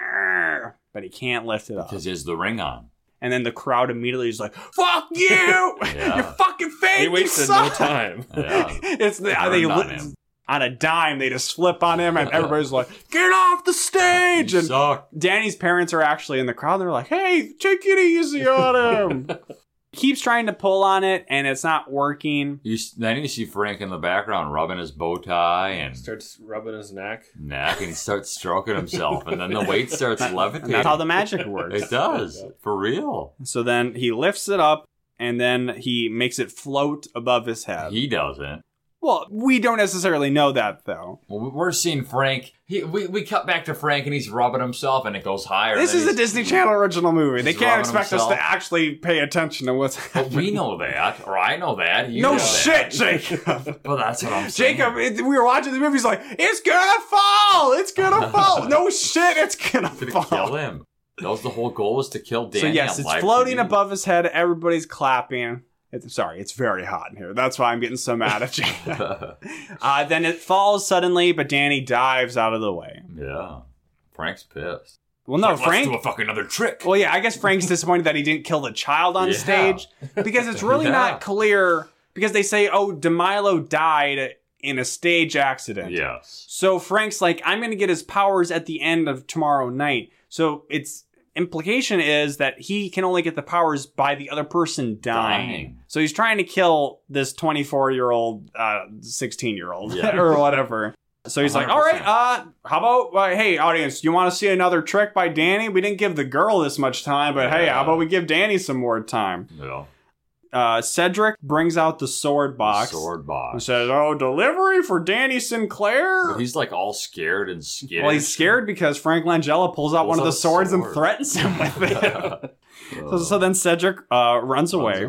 but he can't lift it up. because he has the ring on. And then the crowd immediately is like, "Fuck you! Yeah. You're fucking fake! He wasted no time. Yeah. it's the, they on on a dime they just flip on him and everybody's like, "Get off the stage!" And suck. Danny's parents are actually in the crowd. They're like, "Hey, take it easy on him." Keeps trying to pull on it and it's not working. You then you see Frank in the background rubbing his bow tie and Starts rubbing his neck. neck, and he starts stroking himself, and then the weight starts And levitating. that's how the magic works. it does for real. So then he lifts it up and then he makes it float above his head. He doesn't. Well, we don't necessarily know that though. Well, we're seeing Frank. He, we, we cut back to Frank, and he's rubbing himself, and it goes higher. This is a Disney Channel original movie. They can't expect us to actually pay attention to what's But happening. we know that, or I know that. No know shit, that. Jacob. But that's what I'm saying. Jacob, it, we were watching the movie. He's like, "It's gonna fall! It's gonna fall! No shit, it's gonna Did it kill fall!" him? That was the whole goal was to kill Danny. So yes, it's floating above his head. Everybody's clapping. It's, sorry, it's very hot in here. That's why I'm getting so mad at you. uh, then it falls suddenly, but Danny dives out of the way. yeah, Frank's pissed. Well, no, Let's Frank. do a fucking other trick. Well, yeah, I guess Frank's disappointed that he didn't kill the child on Yeah. stage because it's really Yeah. not clear. Because they say, "Oh, Demilo died in a stage accident." Yes. So Frank's like, "I'm going to get his powers at the end of tomorrow night." So its implication is that he can only get the powers by the other person dying. Dying. So he's trying to kill this 24 year old, 16 year old, Yeah. or whatever. So he's like, all right, uh, how about, uh, hey, audience, you want to see another trick by Danny? We didn't give the girl this much time, but hey, how about we give Danny some more time? Yeah. Uh, Cedric brings out the sword box. Sword and box. says, oh, delivery for Danny Sinclair? But he's like all scared and scared. well, he's scared because Frank Langella pulls out Pulls one of the swords and threatens him with it. so, so then Cedric uh, runs away.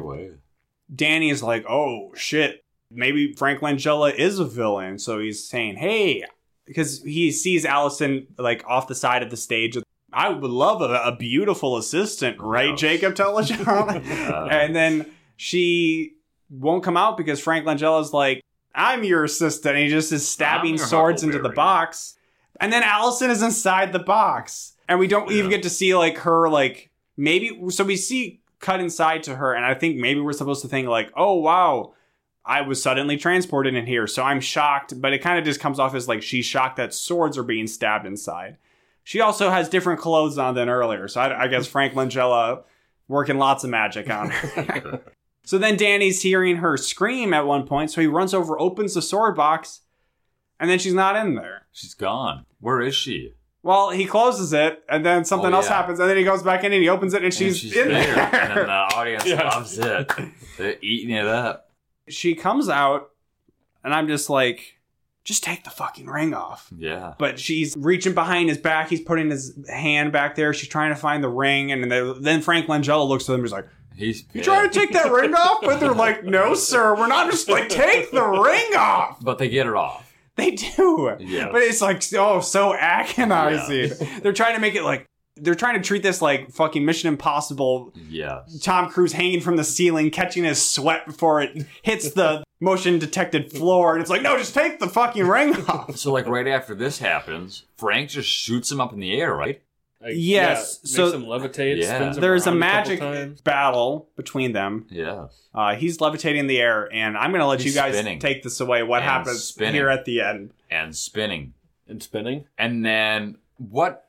Danny is like, oh shit, maybe Frank Langella is a villain. So he's saying, hey, because he sees Allison like off the side of the stage. I would love a, a beautiful assistant, right. Jacob Tellijohn? Yeah. and then she won't come out because Frank Langella's like, I'm your assistant. And he just is stabbing swords into the box. And then Allison is inside the box. and we don't even get to see like her like maybe so we see cut inside to her and i think maybe we're supposed to think like oh wow i was suddenly transported in here so i'm shocked but it kind of just comes off as like she's shocked that swords are being stabbed inside she also has different clothes on than earlier so i, I guess frank langella working lots of magic on her so then danny's hearing her scream at one point so he runs over opens the sword box and then she's not in there She's gone. Where is she? well, he closes it, and then something Oh, else yeah. happens, and then he goes back in and he opens it, and she's, and in there. and then the audience Yeah. loves it. They're eating it up. she comes out, and I'm just like, just take the fucking ring off. Yeah. But she's reaching behind his back. He's putting his hand back there. She's trying to find the ring, and then, then Frank Langella looks at them. He's like, He's "You trying to take that ring off?" But they're like, "No, sir. We're not just like take the ring off." But they get it off. They do. Yeah. But it's like oh so agonizing. They're trying to make it like they're trying to treat this like fucking Mission Impossible Yeah. Tom Cruise hanging from the ceiling, catching his sweat before it hits the motion detected floor. And it's like, no, just take the fucking ring off. So like right after this happens, Frank just shoots him up in the air, right? Like, Yes, yeah, so- makes him levitate. Yeah. spins There's a magic couple times. battle between them. Yeah, Uh, he's levitating in the air, and I'm going to let He's you guys spinning. take this away. What And happens spinning. here at the end? And spinning. and spinning. And then what?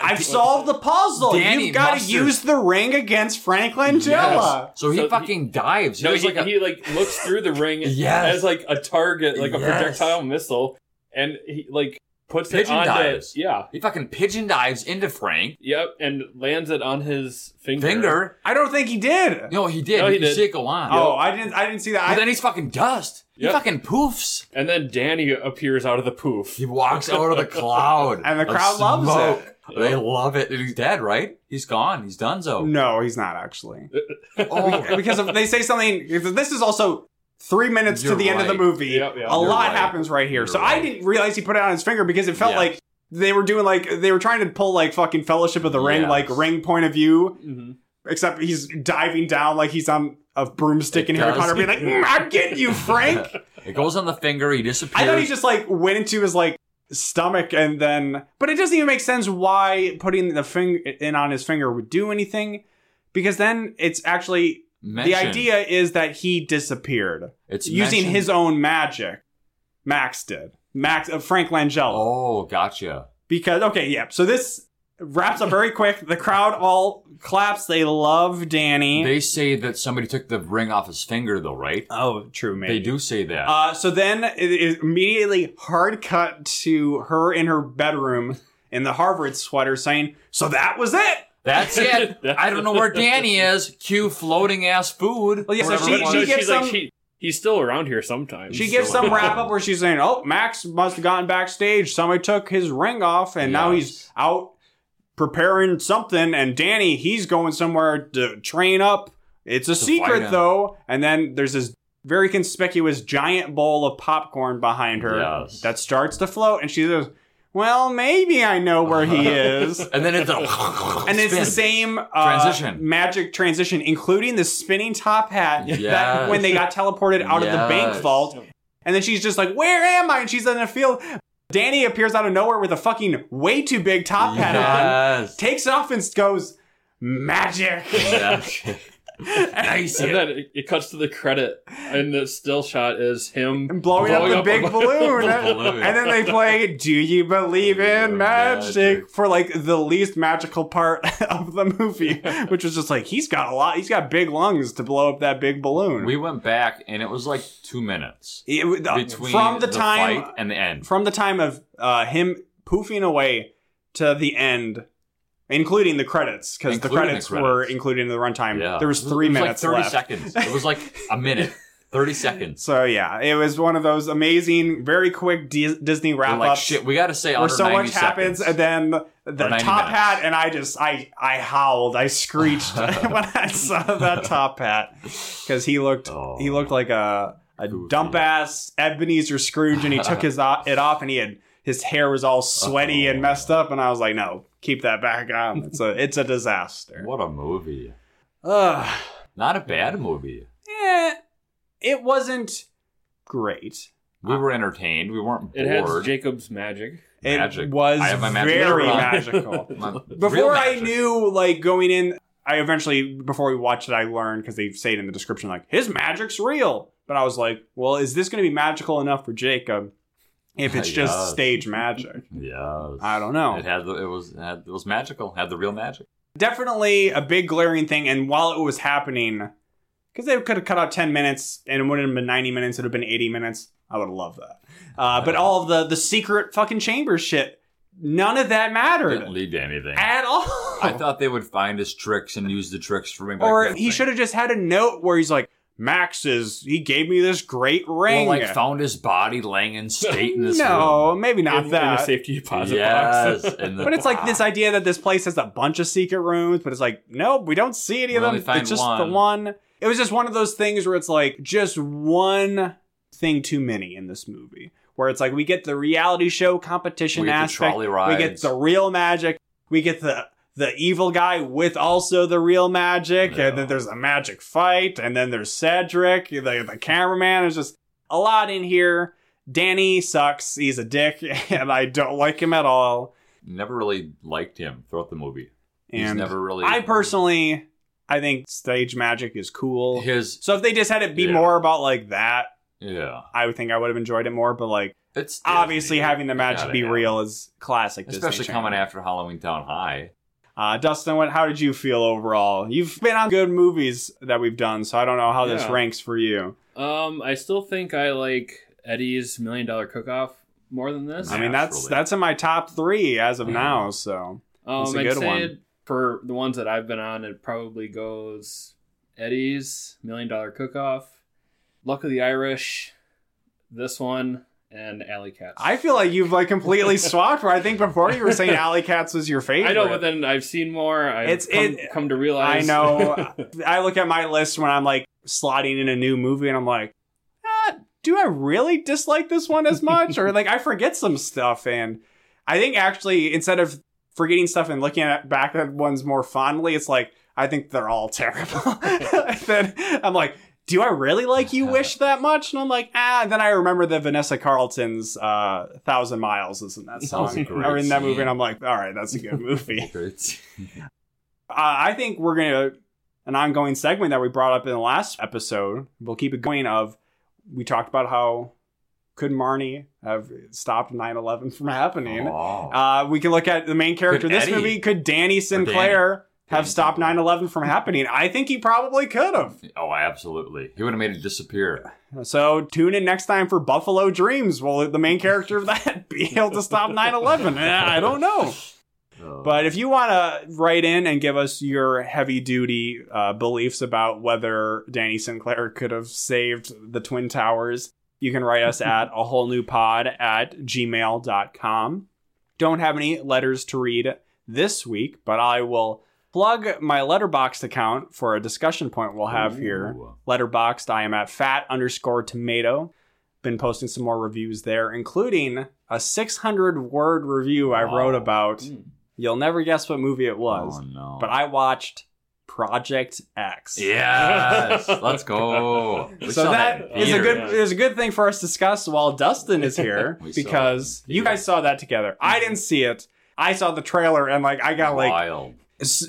I've solved the puzzle. Danny You've got to use the ring against Frank Langella. So he So he- fucking dives. He No, he, like a, he like looks through the ring Yes. as like a target, like a Yes. projectile missile, and he like puts Pigeon it on dives. Yeah, he fucking pigeon dives into Frank. yep, and lands it on his finger. Finger. I don't think he did. No, he did. No, you he can did. see it go on. Oh, I didn't. I didn't see that. But I, then he's fucking dust. He fucking poofs. and then Danny appears out of the poof. He walks out of the cloud. And the crowd loves smoke. it. They love it. And he's dead, right? He's gone. He's done so. no, he's not actually. Oh, because if they say something. This is also three minutes to You're the end of the movie. Yep, yep. A You're lot right. happens right here. You're so I didn't realize he put it on his finger because it felt Yeah. like they were doing like they were trying to pull like fucking Fellowship of the Ring, Yes. like ring point of view. hmm Except he's diving down like he's on a broomstick in Harry. Potter, being like, "Mm, "I'm getting you, Frank." it goes on the finger. He disappears. I thought he just like went into his like stomach and then, but it doesn't even make sense why putting the finger in on his finger would do anything, because then it's actually the idea is that he disappeared It's using mentioned- his own magic. Max did. Max uh, Frank Langella. Oh, gotcha. Because okay, yeah. So this wraps up very quick. The crowd all claps. They love Danny. They say that somebody took the ring off his finger, though, right? oh, true, maybe They do say that. Uh, so then it is immediately hard cut to her in her bedroom in the Harvard sweater saying, So that was it. That's it. I don't know where Danny is. Cue floating ass food. Well, yeah, so she- she No, gives she's like some- she, he's still around here sometimes. She gives So- some wrap up where she's saying, Oh, Max must have gotten backstage. Somebody took his ring off and now he's out preparing something. And Danny, he's going somewhere to train up. It's a fight secret though. And then there's this very conspicuous giant bowl of popcorn behind her Yes. that starts to float. And she says, Well, maybe I know where he is. and then it's a and it's the same uh, Transition. magic transition, including the spinning top hat that when they got teleported out of the bank Yes. vault. And then she's just like, "Where am I?" And she's in a field. Danny appears out of nowhere with a fucking way too big top hat on, Yes. takes it off and goes, "Magic." Yes. nice. And then it, it cuts to the credit, and the still shot is him And blowing up the big a- balloon. balloon. And then they play Do You Believe in Magic Magic. for like the least magical part of the movie, which was just like, he's got a lot, he's got big lungs to blow up that big balloon. We went back, and it was like two minutes It uh, between from the, time fight and the end. from the time of uh, him poofing away to the end, including the credits, because the the credits, were included in the runtime. Yeah. There was three it was minutes like 30 left. seconds. It was like a minute. 30 seconds. So yeah, it was one of those amazing, very quick Dis- Disney wrap like, ups shit, we got to say where so 90 much happens, seconds. and then the top minutes. hat, and I just I I howled, I screeched when I saw that top hat because he looked Oh. he looked like a a dump ass Ebenezer Scrooge, and he took his it off, and he had his hair was all sweaty and Oh. messed up, and I was like, no, keep that back on. It's a it's a disaster. What a movie. Ugh. Not a bad movie. Eh, it wasn't great. We were entertained. We weren't bored. It has Jacob's magic. It Magic. was I have my magic very mirror on. magical. My- real before I knew, like going in, I eventually before we watched it, I learned because they say it in the description, like his magic's real. But I was like, well, is this going to be magical enough for Jacob? If it's just Yes. stage magic, Yeah. I don't know. It had the, it was it, had, it was magical. Had the real magic. Definitely a big glaring thing. And while it was happening, because they could have cut out ten minutes and it wouldn't have been ninety minutes, it would have been eighty minutes. I would have loved that. Uh, but all of the the secret fucking chamber shit, none of that mattered Didn't lead to anything. at all. I thought they would find his tricks and use the tricks for maybe. or he should have just had a note where he's like, Max is he gave me this great Or ring. like found his body laying in state in this no, maybe not in, in a safety deposit Yes, box. in the but it's like this idea that this place has a bunch of secret rooms, but it's like, nope, we don't see any of We them. only find It's just the one. one. It was just one of those things where it's like just one thing too many in this movie. Where it's like we get the reality show competition We get the aspect, trolley we get the real magic, we get the the evil guy with also the real magic, Yeah. and then there's a magic fight, and then there's Cedric, the, the cameraman. Is just a lot in here. Danny sucks. He's a dick, and I don't like him at all. never really liked him throughout the movie. He's never really. I personally, I think stage magic is cool. his So if they just had it be Yeah. more about like that, yeah. I would think I would have enjoyed it more. But like, It's obviously, Disney. having the magic be real is classic. Disney especially Channel. coming after Halloweentown High. Uh, Dustin, what? How did you feel overall? You've been on good movies that we've done, so I don't know how this ranks for you. Um, I still think I like Eddie's Million Dollar Cook Off more than this. I mean, that's Naturally. that's in my top three as of Yeah. now. So Um, That's a I'd good say one. for the ones that I've been on, it probably goes Eddie's Million Dollar Cook Off, Luck of the Irish, this one, and Alley Cats. I feel like you've like completely swapped. Where I think before you were saying Alley Cats was your favorite. I know, but then I've seen more. I've It's- come, it- come to realize. I know. I look at my list when I'm like slotting in a new movie, and I'm like, ah, do I really dislike this one as much, or like I forget some stuff? And I think actually, instead of forgetting stuff and looking at back at ones more fondly, it's like I think they're all terrible. Then I'm like. Do I really like You Wish that much? And I'm like, ah. And then I remember that Vanessa Carlton's uh, Thousand Miles is in that song, or in that movie, and I'm like, all right, that's a good movie. Uh, I think we're gonna an ongoing segment that we brought up in the last episode. We'll keep it going. Of we talked about how could Marnie have stopped 9-11 from happening. Oh. Uh, we can look at the main character of Could this Eddie- movie. Could Danny Sinclair have stopped Sinclair. 9-11 from happening? I think he probably could have. oh, absolutely. He would have made it disappear. So tune in next time for Buffalo Dreams. Will the main character of that be able to stop 9-11? Eh, I don't know. Oh. But if you want to write in and give us your heavy duty uh, beliefs about whether Danny Sinclair could have saved the Twin Towers, you can write us at a whole new pod at gmail.com. Don't have any letters to read this week, but I will plug my letterboxd account for a discussion point we'll have here. Ooh. Letterboxd, I am at fat underscore tomato. Been posting some more reviews there, including a 600 word review I Wow. wrote about. Mm. You'll never guess what movie it was, Oh, no. but I watched Project X. Yes, let's go. We so that in is a good is a good thing for us to discuss while Dustin is here because you guys saw that together. I didn't see it. I saw the trailer and like I got like Wild.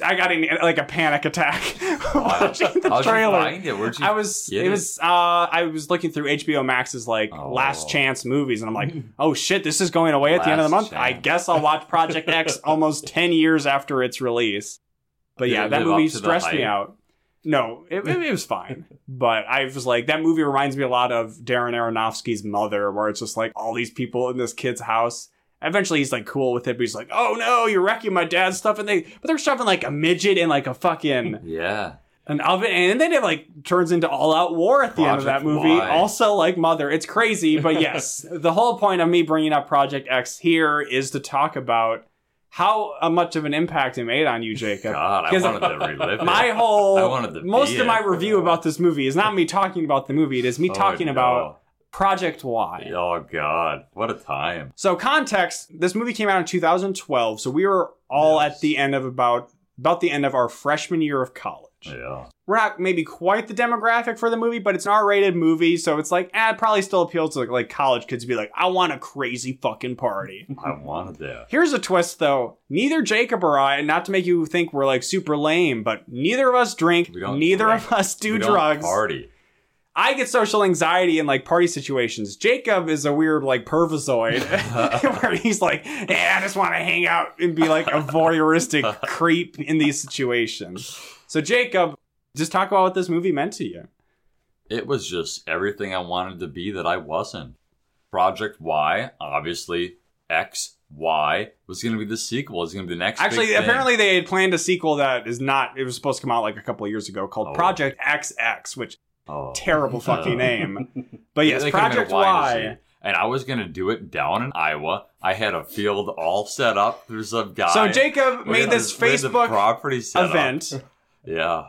I got in, like a panic attack watching the How'd trailer. you find it? Where'd you? I was it it? was uh I was looking through HBO Max's like Oh. last chance movies and I'm like, "Oh shit, this is going away at the end of the Last month. I guess I'll watch Project X almost 10 years after its release." But Did yeah, that movie up to the stressed me out. No, it, it was fine. But I was like, that movie reminds me a lot of Darren Aronofsky's Mother, where it's just like all these people in this kid's house. Eventually, he's like cool with it, but he's like, "Oh no, you're wrecking my dad's stuff," and they, but they're shoving like a midget in like a fucking Yeah. an oven, and then it like turns into all out war at the end of that movie. Y. Also, like Mother, it's crazy, but yes, the whole point of me bringing up Project X here is to talk about how uh, much of an impact it made on you, Jacob. God, I wanted to relive My whole I wanted to most of my review about this movie is not me talking about the movie; it is me Oh, talking no. about Project Y. Oh God, what a time! So context, this movie came out in 2012, so we were all Yes. at the end of about about the end of our freshman year of college. Yeah. We're not maybe quite the demographic for the movie, but it's an R-rated movie, so it's like, eh, it probably still appeals to like, like college kids to be like, I want a crazy fucking party. I wanted that. Here's a twist though. Neither Jacob or I, not to make you think we're like super lame, but neither of us drink, We don't neither drink. of us do We don't drugs. Party. I get social anxiety in like party situations. Jacob is a weird like pervisoid where he's like, yeah, I just want to hang out and be like a voyeuristic creep in these situations. So Jacob, just talk about what this movie meant to you. It was just everything I wanted to be that I wasn't. Project Y, obviously X Y was going to be the sequel. It's going to be the next. Actually, apparently they had planned a sequel that is not. It was supposed to come out like a couple of years ago called Oh. Project XX, which Oh. terrible fucking Uh, name. But yes, They Project a Y and a Y. Z. And I was going to do it down in Iowa. I had a field all set up. There's a guy. So Jacob made this the- we had the Facebook property set up. event. Yeah.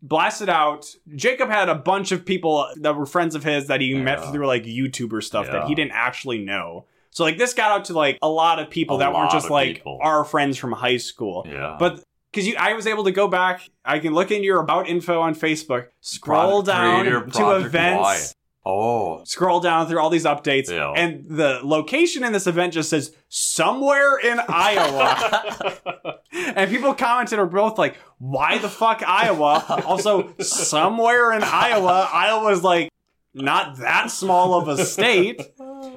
blasted out. Jacob had a bunch of people that were friends of his that he met through like YouTuber stuff that he didn't actually know. So like this got out to like a lot of people A that weren't just like people. our friends from high school. Yeah. But because you, I was able to go back. I can look in your about info on Facebook, scroll Project down Creator, to Project events, Y. Oh. scroll down through all these updates, Yeah. and the location in this event just says somewhere in Iowa. and people commented are both like, "Why the fuck Iowa?" Also, somewhere in Iowa. Iowa's like not that small of a state.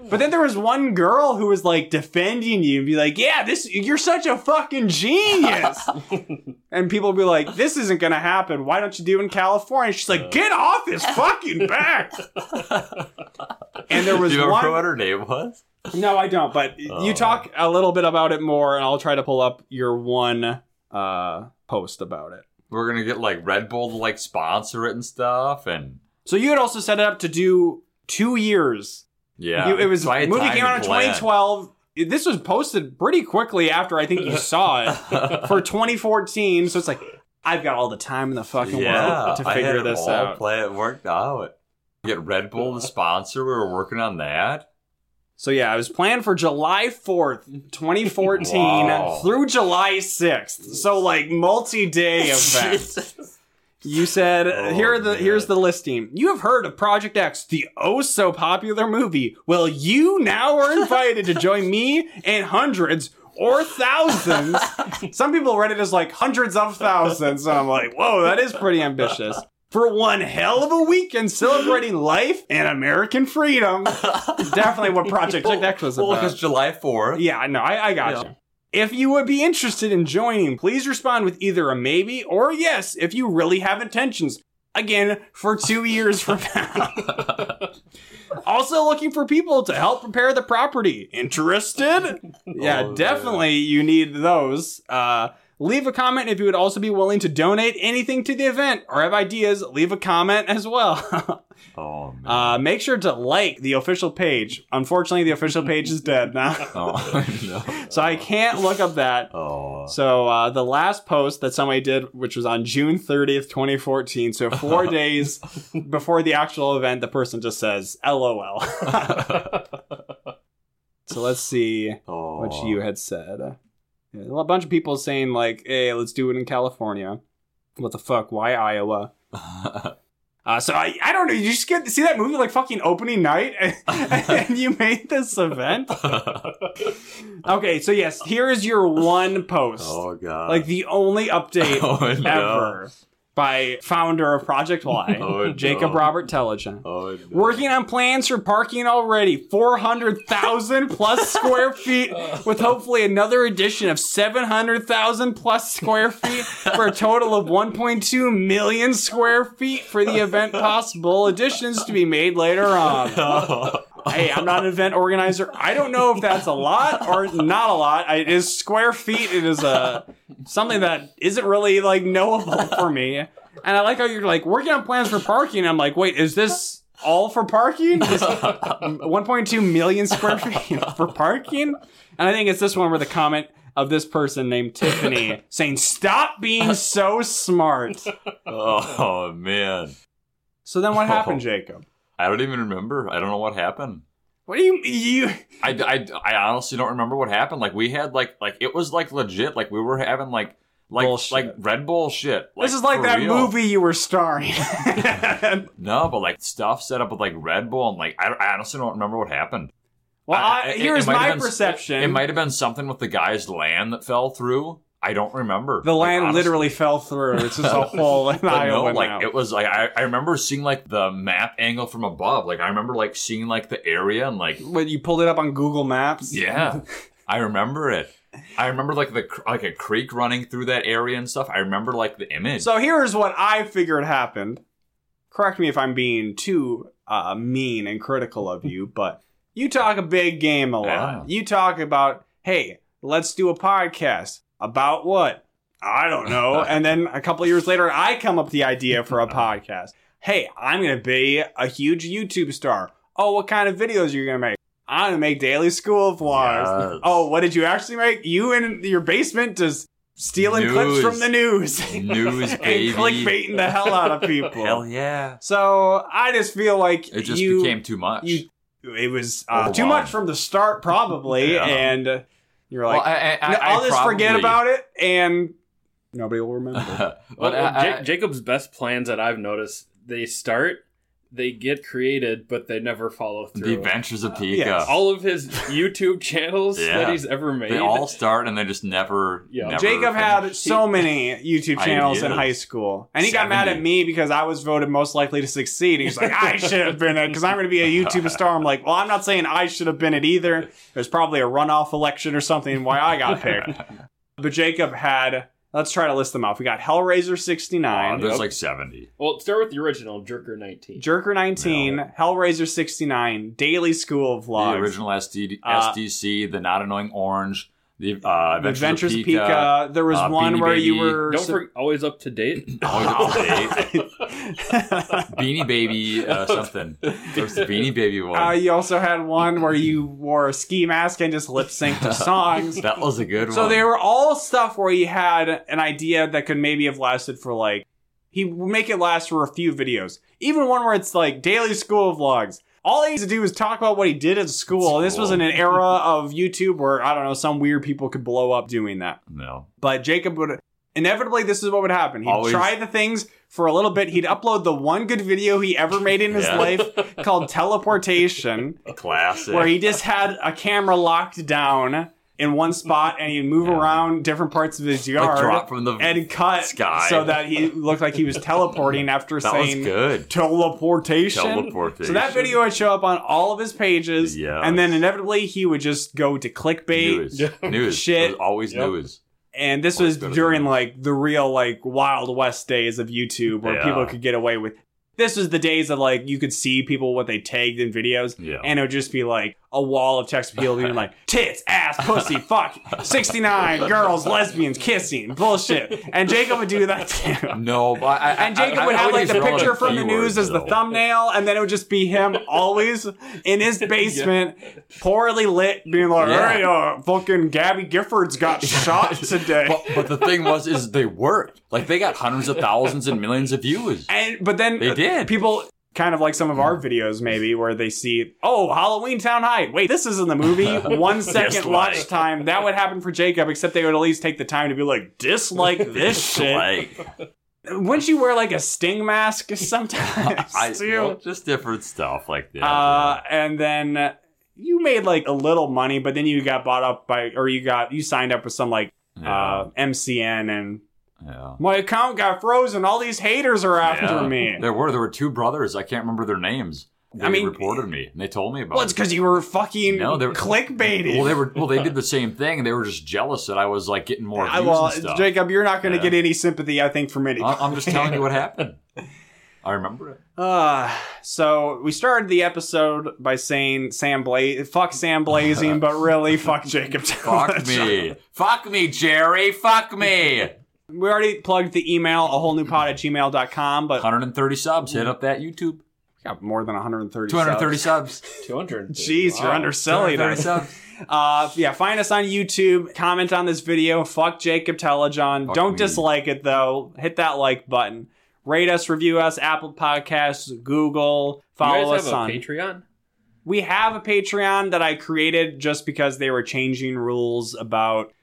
But then there was one girl who was like defending you and be like, "Yeah, this you're such a fucking genius." and people would be like, "This isn't gonna happen. Why don't you do it in California?" She's like, "Get off his fucking back." and there was do you one. remember what her name was? No, I don't. But Oh. you talk a little bit about it more, and I'll try to pull up your one uh, post about it. We're gonna get like Red Bull to like sponsor it and stuff, and So you had also set it up to do two years. yeah, You- it was So I movie came out in plan. 2012. This was posted pretty quickly after I think you saw it for 2014. So it's like I've got all the time in the fucking yeah, world to I figure this out. Play it worked out. Get Red Bull the sponsor. We were working on that. So yeah, it was planned for July 4th, 2014 Wow. through July 6th. So like multi-day event. You said Oh, here are the man. here's the listing. You have heard of Project X, the oh so popular movie. Well, you now are invited to join me and hundreds or thousands. Some people read it as like hundreds of thousands, and I'm like, whoa, that is pretty ambitious. For one hell of a weekend celebrating life and American freedom. Definitely what Project X was Well, about. because July fourth. Yeah, no, I, I got Yeah. you. If you would be interested in joining, please respond with either a maybe or a yes if you really have intentions. Again, for two years from now. also looking for people to help prepare the property. Interested? Yeah, Oh, definitely you need those. Uh, leave a comment if you would also be willing to donate anything to the event or have ideas. Leave a comment as well. Oh man. uh, make sure to like the official page. Unfortunately, the official page is dead now. oh no. So I can't look up that. Oh. So uh, the last post that somebody did, which was on June 30th, 2014, so four days before the actual event, the person just says LOL. so let's see oh. what you had said. Yeah, a bunch of people saying like, "Hey, let's do it in California." What the fuck? Why Iowa? Uh, so I, I don't know. You just get to see that movie like fucking opening night, and you made this event. Okay, so yes, here is your one post, oh god. like the only update Oh, no. ever by founder of Project Y, Oh, Jacob no. Robert Tellijohn. Oh, no. Working on plans for parking already, 400,000 plus square feet, with hopefully another addition of 700,000 plus square feet for a total of 1.2 million square feet for the event possible additions to be made later on. Oh. Hey, I'm not an event organizer. I don't know if that's a lot or not a lot. I- It is square feet. It is a something that isn't really like knowable for me. And I like how you're like working on plans for parking. I'm like, wait, is this all for parking? Is 1.2 million square feet for parking? And I think it's this one where the comment of this person named Tiffany saying, "Stop being so smart." oh man. So then, what happened, oh. Jacob? I don't even remember. I don't know what happened. What do you you? I, I, I honestly don't remember what happened. Like we had like like it was like legit. Like we were having like Like Bullshit. like Red Bull shit. this is like that real. movie you were starring. No, but like stuff set up with like Red Bull and like I, I honestly don't remember what happened. well, I- I, here's it might have my been- perception. It might have been something with the guy's land that fell through. I don't remember. the Like, land honestly. literally fell through. It's just a hole in But no, like now. it was like I, I remember seeing like the map angle from above. Like I remember like seeing like the area and like when you pulled it up on Google Maps. yeah, I remember it. I remember like the like a creek running through that area and stuff. I remember like the image. So here's what I figured happened. Correct me if I'm being too uh, mean and critical of you, but you talk a big game a lot. Yeah. You talk about, hey, let's do a podcast about what? I don't know. and then a couple years later, I come up with the idea for a podcast. Hey, I'm going to be a huge YouTube star. Oh, what kind of videos are you going to make? I'm going to make daily school vlogs. Yes. Oh, what did you actually make? You in your basement just stealing clips from the news. News, and baby. clickbaiting the hell out of people. Hell yeah! So I just feel like It just you, became too much. you it was uh, too much from the start, probably, Yeah. and you're like, well, I, I, "No, I, I'll just forget about it, and nobody will remember. but Well, I- Jacob's best plans that I've noticed, they start, they get created, but they never follow through. the Adventures of Pika. yes. all of his YouTube channels Yeah. that he's ever made. They all start and they just never. Yeah. never Jacob had so many YouTube channels in high school, and he got mad at me because I was voted most likely to succeed. He's like, I should have been it because I'm going to be a YouTube star. I'm like, well, I'm not saying I should have been it either. There's probably a runoff election or something why I got picked. but Jacob had. Let's try to list them off. We got Hellraiser Oh, 69, there's Yep. like seventy. Well, start with the original Jerker 19. Jerker 19, Hellraiser 69, Daily School Vlogs, The original SD, Uh, SDC, the not annoying orange, the uh, Adventures, Adventures of Pika. Pika. There was uh, one Beanie where you were. Don't forget, always up to date. Always up to date. Beanie Baby, uh, something. was the Beanie Baby one. Uh, you also had one where you wore a ski mask and just lip synced to songs. that was a good one. So they were all stuff where you had an idea that could maybe have lasted for like he would make it last for a few videos. Even one where it's like daily school vlogs. All he needs to do is talk about what he did at school. This was in an era of YouTube where I don't know some weird people could blow up doing that. No. But Jacob would inevitably this is what would happen. He'd Always- try the things for a little bit. He'd upload the one good video he ever made in his Yeah. life called teleportation A Classic. where he just had a camera locked down in one spot and he'd move Yeah. around different parts of his like yard drop from the. and cut sky. so that he looked like he was teleporting after that saying good. teleportation. Teleportation. So that video would show up on all of his pages, Yes. and then inevitably he would just go to clickbait. News. News. Shit. It always Yep. news. And this Always was during like the real like Wild West days of YouTube where Yeah. people could get away with. This was the days of like you could see people what they tagged in videos, Yeah. and it would just be like a wall of text people being like tits, ass, pussy, fuck, sixty nine, girls, lesbians, kissing, bullshit, and Jacob would do that too. No, but I, And Jacob I- would I have like the picture from the keywords, news as the thumbnail, and then it would just be him always in his basement, poorly lit, being like, Yeah. "Hey, uh, fucking Gabby Giffords got shot today." But, but the thing was, is they worked. Like they got hundreds of thousands and millions of views. And but then They did. people kind of like some of our videos maybe where they see oh Halloweentown High. Wait, this is in the movie. One second watch time. That would happen for Jacob, except they would at least take the time to be like dislike this shit. Like Wouldn't you wear like a sting mask sometimes I, too? well, just different stuff like that. Uh, and then you made like a little money, but then you got bought up by, or you got you signed up with some like yeah. uh, MCN, and yeah. my account got frozen. All these haters are after Yeah. me. There were there were two brothers. I can't remember their names. They I mean- reported me and they told me about Well, it's it. because you were fucking No, they were- clickbaited. Well, they were well. They did the same thing. and They were just jealous that I was like getting more views I, well, and stuff. Jacob, you're not going to Yeah. get any sympathy, I think, from any. I'm just telling you what happened. I remember it. Uh, so we started the episode by saying Sam Blaze, fuck Sam Blazing, but really fuck Jacob. Fuck me. Fuck me, Jerry. Fuck me. We already plugged the email, a whole new pod at gmail.com, but 130 subs. Hit up that YouTube. we got more than 130 230 subs. subs. 200. Jeez, you're underselling 230 us. subs. Uh, yeah, find us on YouTube. Comment on this video. Fuck Jacob Tellijohn. Fuck Don't me. dislike it though. Hit that like button. Rate us, review us, Apple Podcasts, Google. You Follow guys us have a on. Patreon? we have a Patreon that I created just because they were changing rules about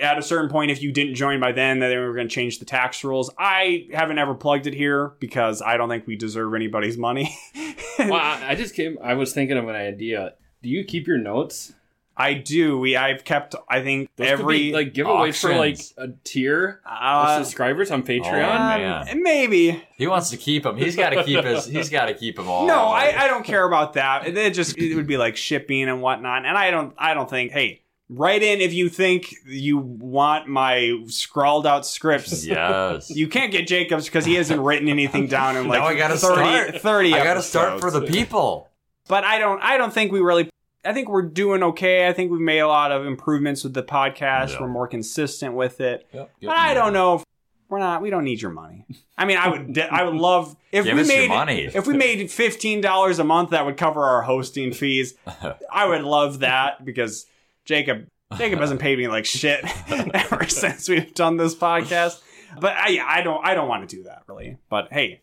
at a certain point, if you didn't join by then, that they were going to change the tax rules. I haven't ever plugged it here because I don't think we deserve anybody's money. well, I, I just came. I was thinking of an idea. Do you keep your notes? I do. We I've kept. I think Those could every be, like giveaways for like a tier of uh, subscribers on Patreon. Oh, man. maybe. He wants to keep them. He's got to keep his. He's got to keep them all. No, I, I don't care about that. It it just it would be like shipping and whatnot, and I don't I don't think. Hey, write in if you think you want my scrawled out scripts. Yes. You can't get Jacobs because he hasn't written anything down in like Now I gotta 30, start. 30 I got to start for the people. But I don't I don't think we really I think we're doing okay. I think we've made a lot of improvements with the podcast. Yeah. We're more consistent with it. Yep. But I don't know if we're not we don't need your money. I mean, I would I would love if Give we us your made money. if we made $15 a month that would cover our hosting fees. I would love that because Jacob Jacob hasn't paid me like shit ever since we've done this podcast. But I I don't I don't want to do that really. But hey,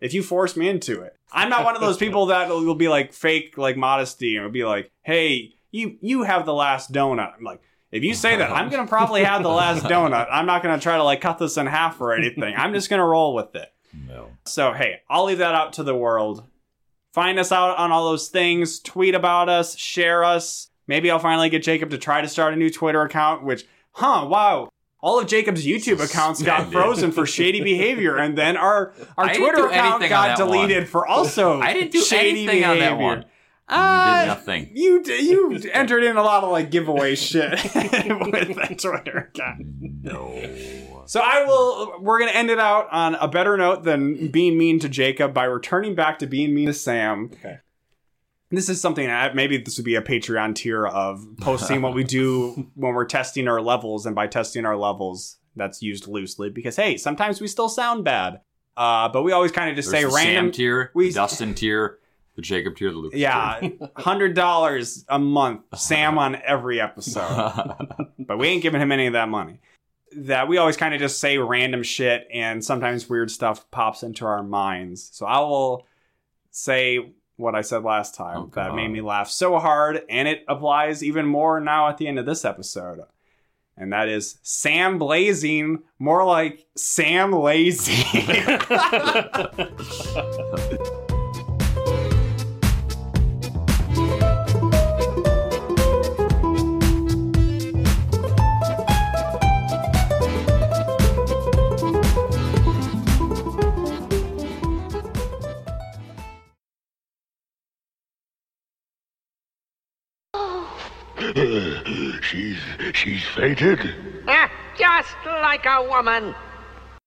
if you force me into it, I'm not one of those people that will be like fake like modesty and be like, hey, you you have the last donut. I'm like. If you say that, I'm gonna probably have the last donut. I'm not gonna try to like cut this in half or anything. I'm just gonna roll with it. No. So, hey, I'll leave that out to the world. Find us out on all those things, tweet about us, share us. Maybe I'll finally get Jacob to try to start a new Twitter account, which, huh, wow. All of Jacob's YouTube accounts got frozen for shady behavior, and then our, our I Twitter account got that one. deleted for also I didn't do shady anything on that one. Uh, did nothing. You you entered in a lot of like giveaway shit with that Twitter account. No. So I will. We're gonna end it out on a better note than being mean to Jacob by returning back to being mean to Sam. Okay. This is something that maybe this would be a Patreon tier of posting what we do when we're testing our levels, and by testing our levels, that's used loosely because hey, sometimes we still sound bad. Uh, but we always kind of just There's say the random. Sam tier, we- Dustin tier, the Jacob tier, the Lucas yeah, hundred dollars a month, Sam on every episode. but we ain't giving him any of that money. That we always kind of just say random shit, and sometimes weird stuff pops into our minds. So I will say what I said last time Oh, that made me laugh so hard, and it applies even more now at the end of this episode. And that is Sam Blazing, more like Sam Lazy. she's she's fainted. Ah, just like a woman.